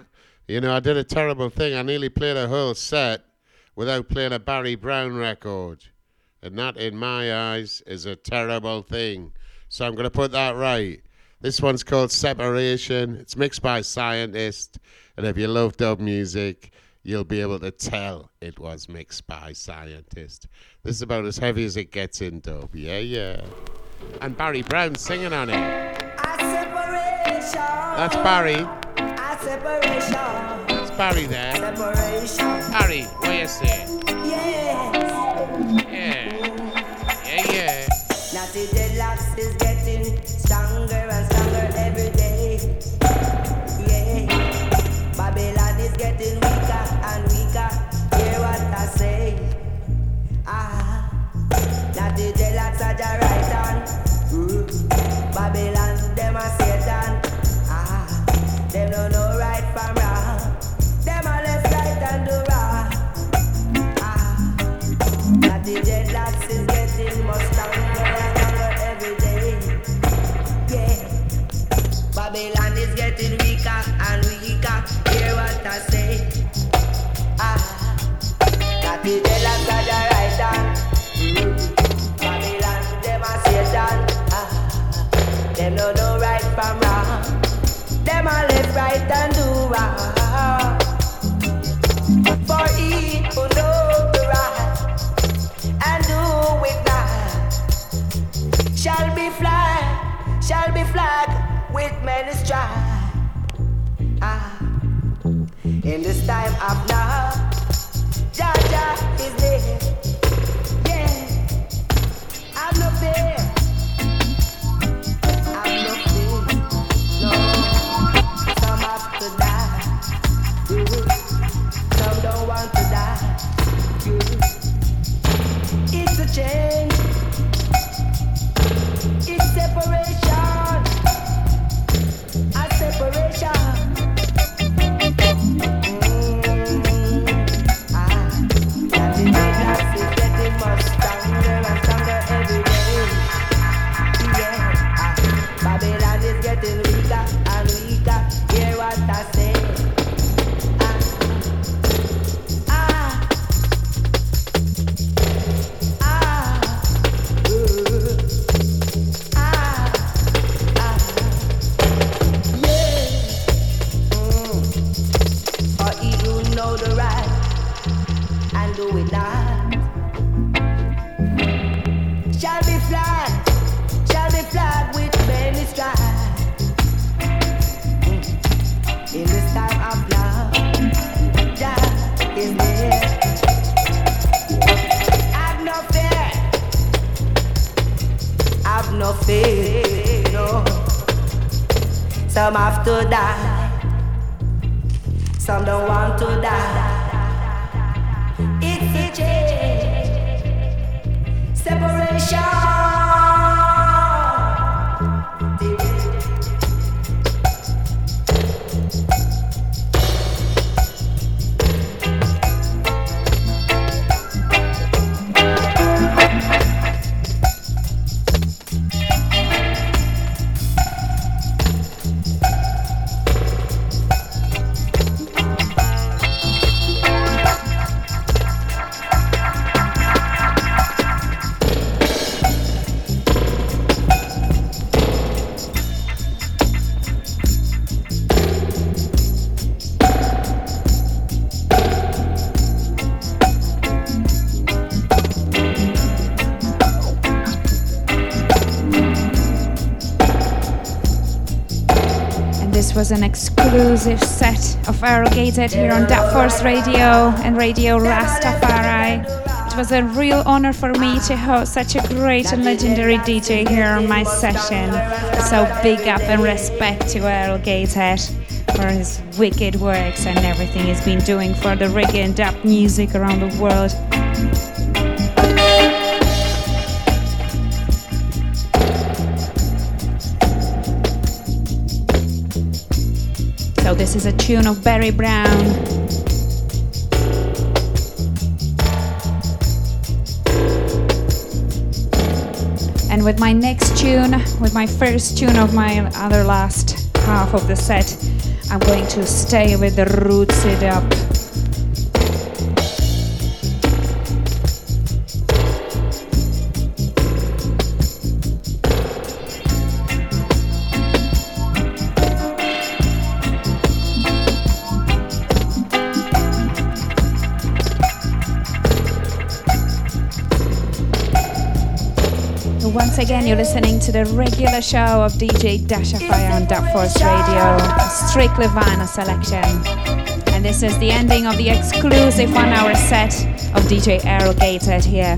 you know, I did a terrible thing. I nearly played a whole set without playing a Barry Brown record, and that, in my eyes, is a terrible thing. So I'm gonna put that right. This one's called Separation. It's mixed by Scientist, and if you love dub music, you'll be able to tell it was mixed by Scientist. This is about as heavy as it gets in dub. Yeah, yeah. And Barry Brown singing on it. That's Barry. That's Barry there. Barry, what you say? Yeah. Yeah, yeah. Natty Deluxe is getting stronger and stronger every day. Yeah. Babylon is getting weaker shall be flag with many stripes. Ah, in this time of now, Jaja is there. Was an exclusive set of Earl Gateshead here on Dub Force Radio and Radio Rastafari. It was a real honor for me to host such a great and legendary DJ here on my session. So big up and respect to Earl Gateshead for his wicked works and everything he's been doing for the reggae and dub music around the world. So this is a tune of Barry Brown. And with my next tune, with my first tune of my other last half of the set, I'm going to stay with the roots it up. Again, you're listening to the regular show of DJ Dasha Fyah on Dub Force Radio, strictly vinyl selection. And this is the ending of the exclusive one hour set of DJ Earl Gateshead here.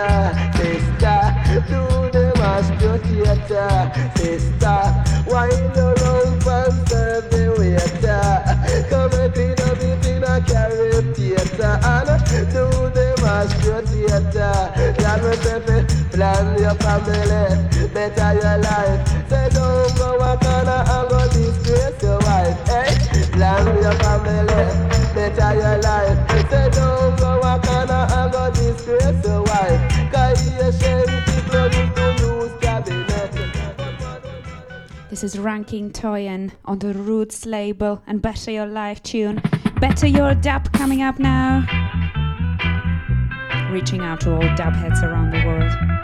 theater, sister. Do the master theater, sister. Why no long pants serve the waiter? Come and clean up it in a carrot theater. And do the master theater. Plan your family, better your life. This is Ranking Toyan on the Roots label and Better Your Life tune. Better Your Dub coming up now. Reaching out to all dub heads around the world.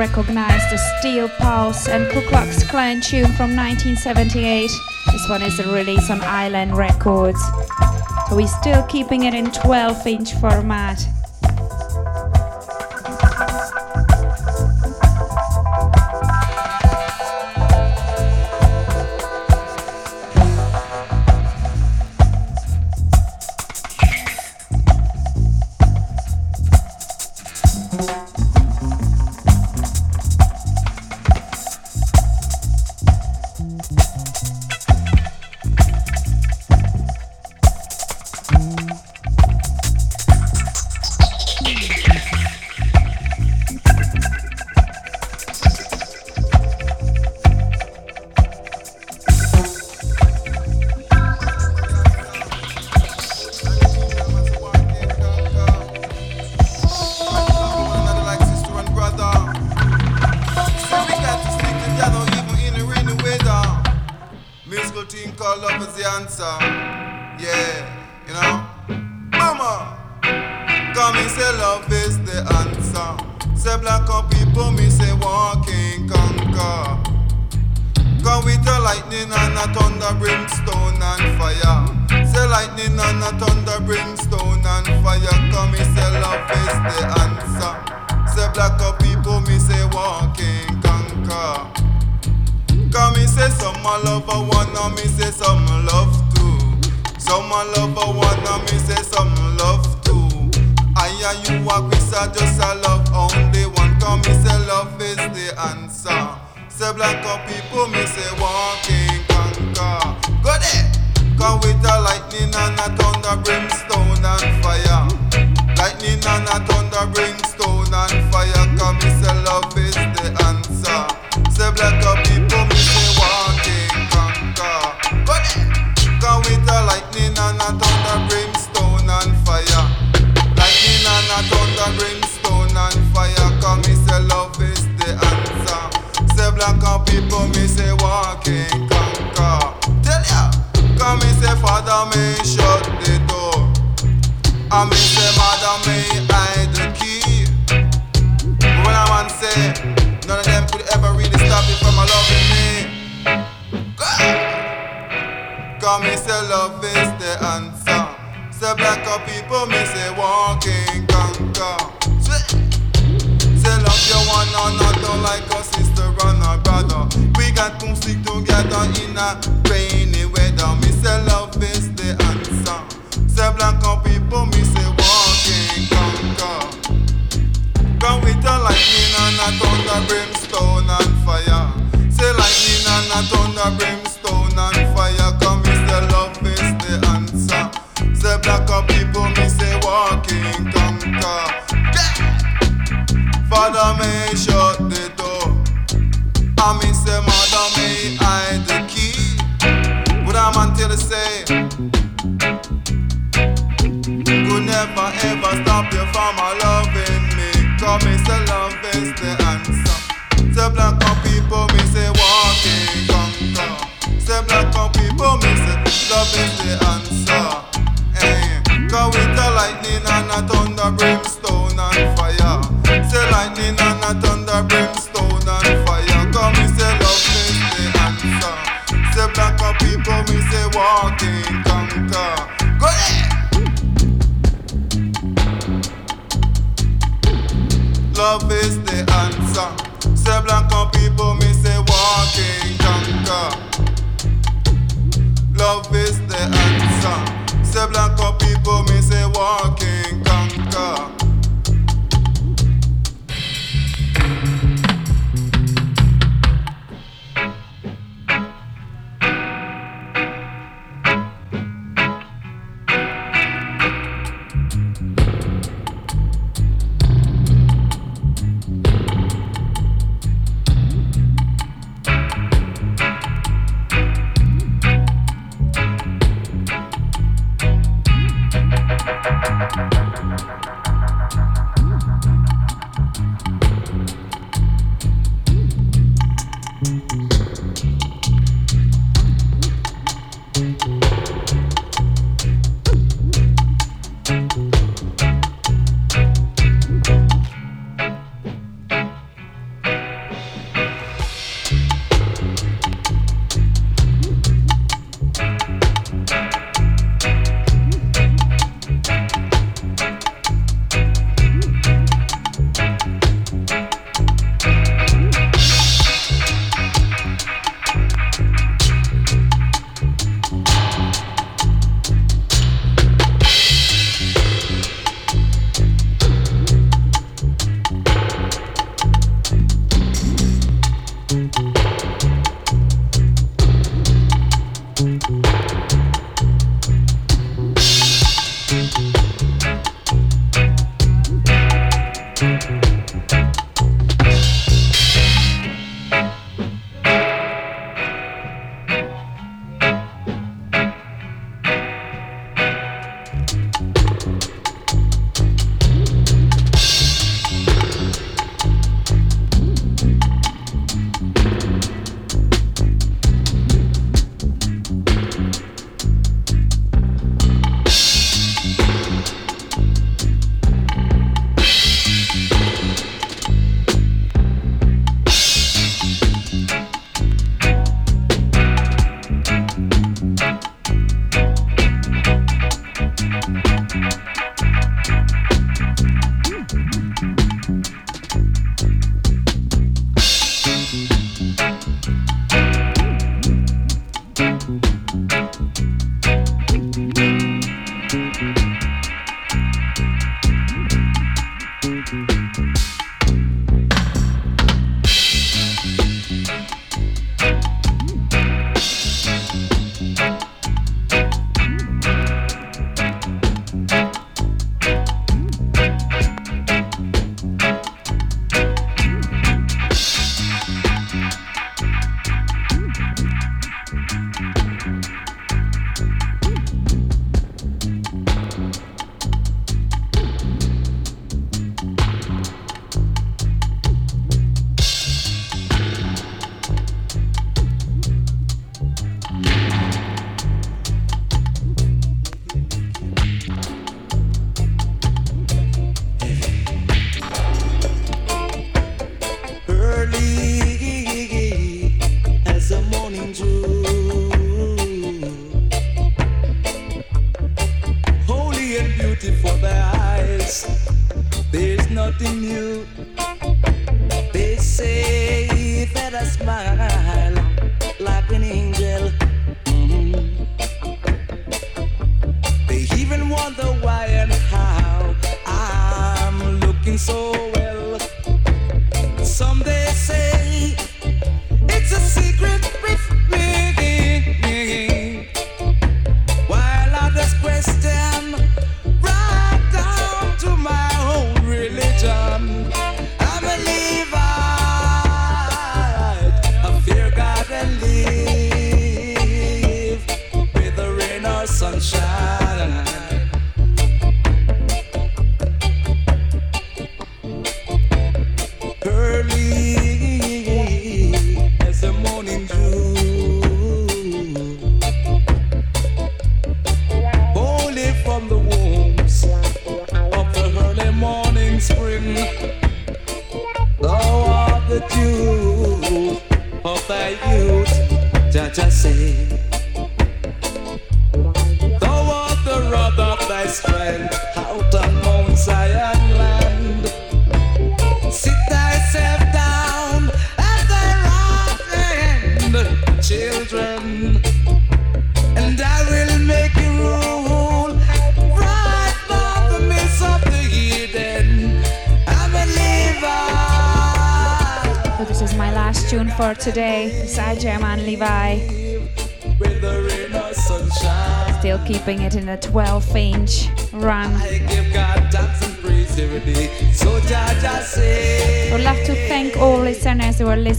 recognize the Steel Pulse and Ku Klux Klan tune from 1978. This one is a release on Island Records. So we're still keeping it in 12 inch format. rainy weather. Me say love is the answer. Say people, me say walking conquer. With lightning and a thunder, brimstone and fire. Say lightning and a thunder, brim.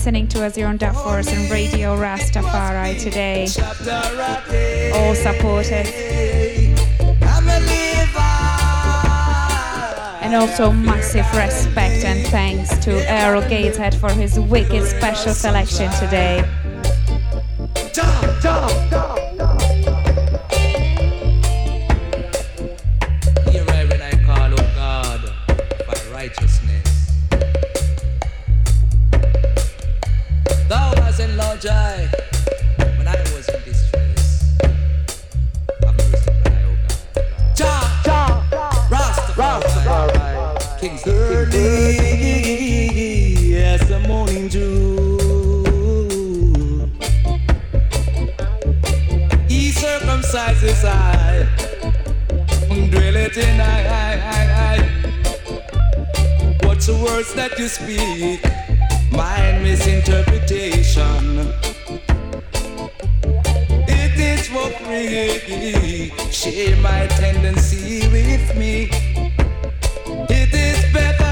listening to us here on Dub Force and Radio Rastafari today. All supported. And also massive respect and thanks to Earl Gateshead for his wicked special selection today. it. Misinterpretation. It is what really share my tendency with me. It is better.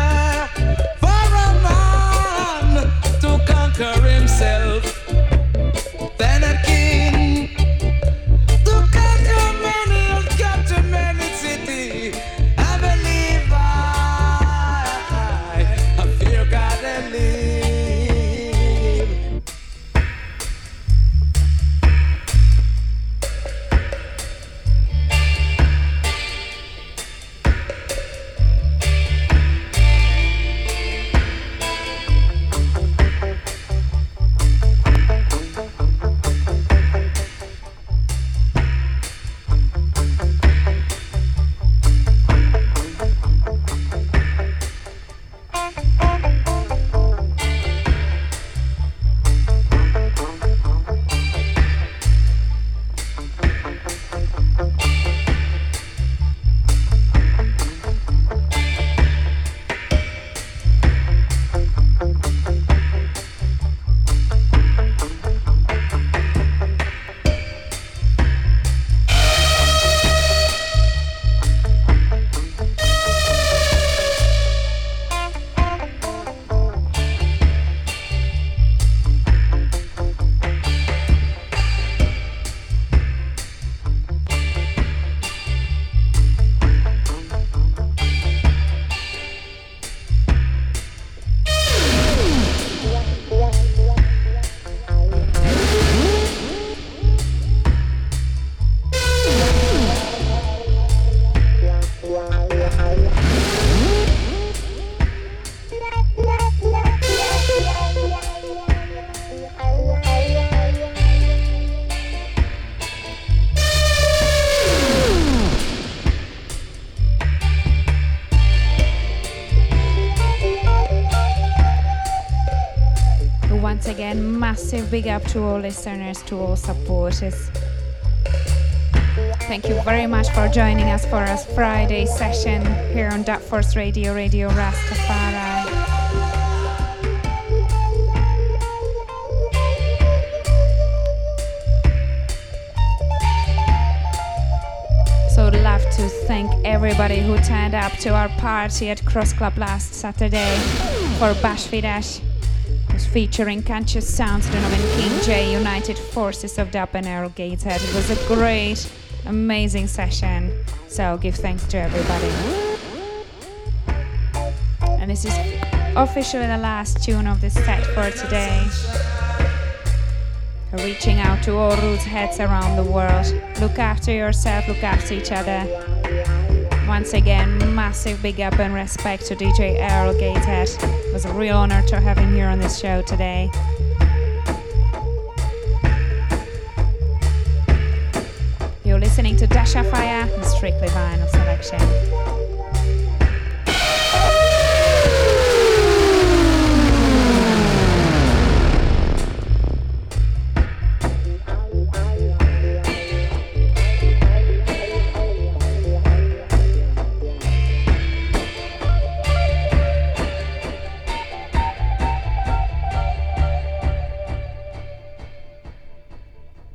Massive big up to all listeners, to all supporters. Thank you very much for joining us for our Friday session here on Dub Force Radio, Radio Rastafari. So love to thank everybody who turned up to our party at Cross Club last Saturday for Bash Fidash featuring Conscious Sounds, Donovan Kingjay, United Forces of Dub and Earl Gateshead. It was a great, amazing session. So give thanks to everybody. And this is officially the last tune of this set for today. Reaching out to all roots heads around the world. Look after yourself, look after each other. Once again, massive big up and respect to DJ Earl Gateshead. It was a real honor to have him here on this show today. You're listening to Dasha Fyah, Strictly Vinyl Selection.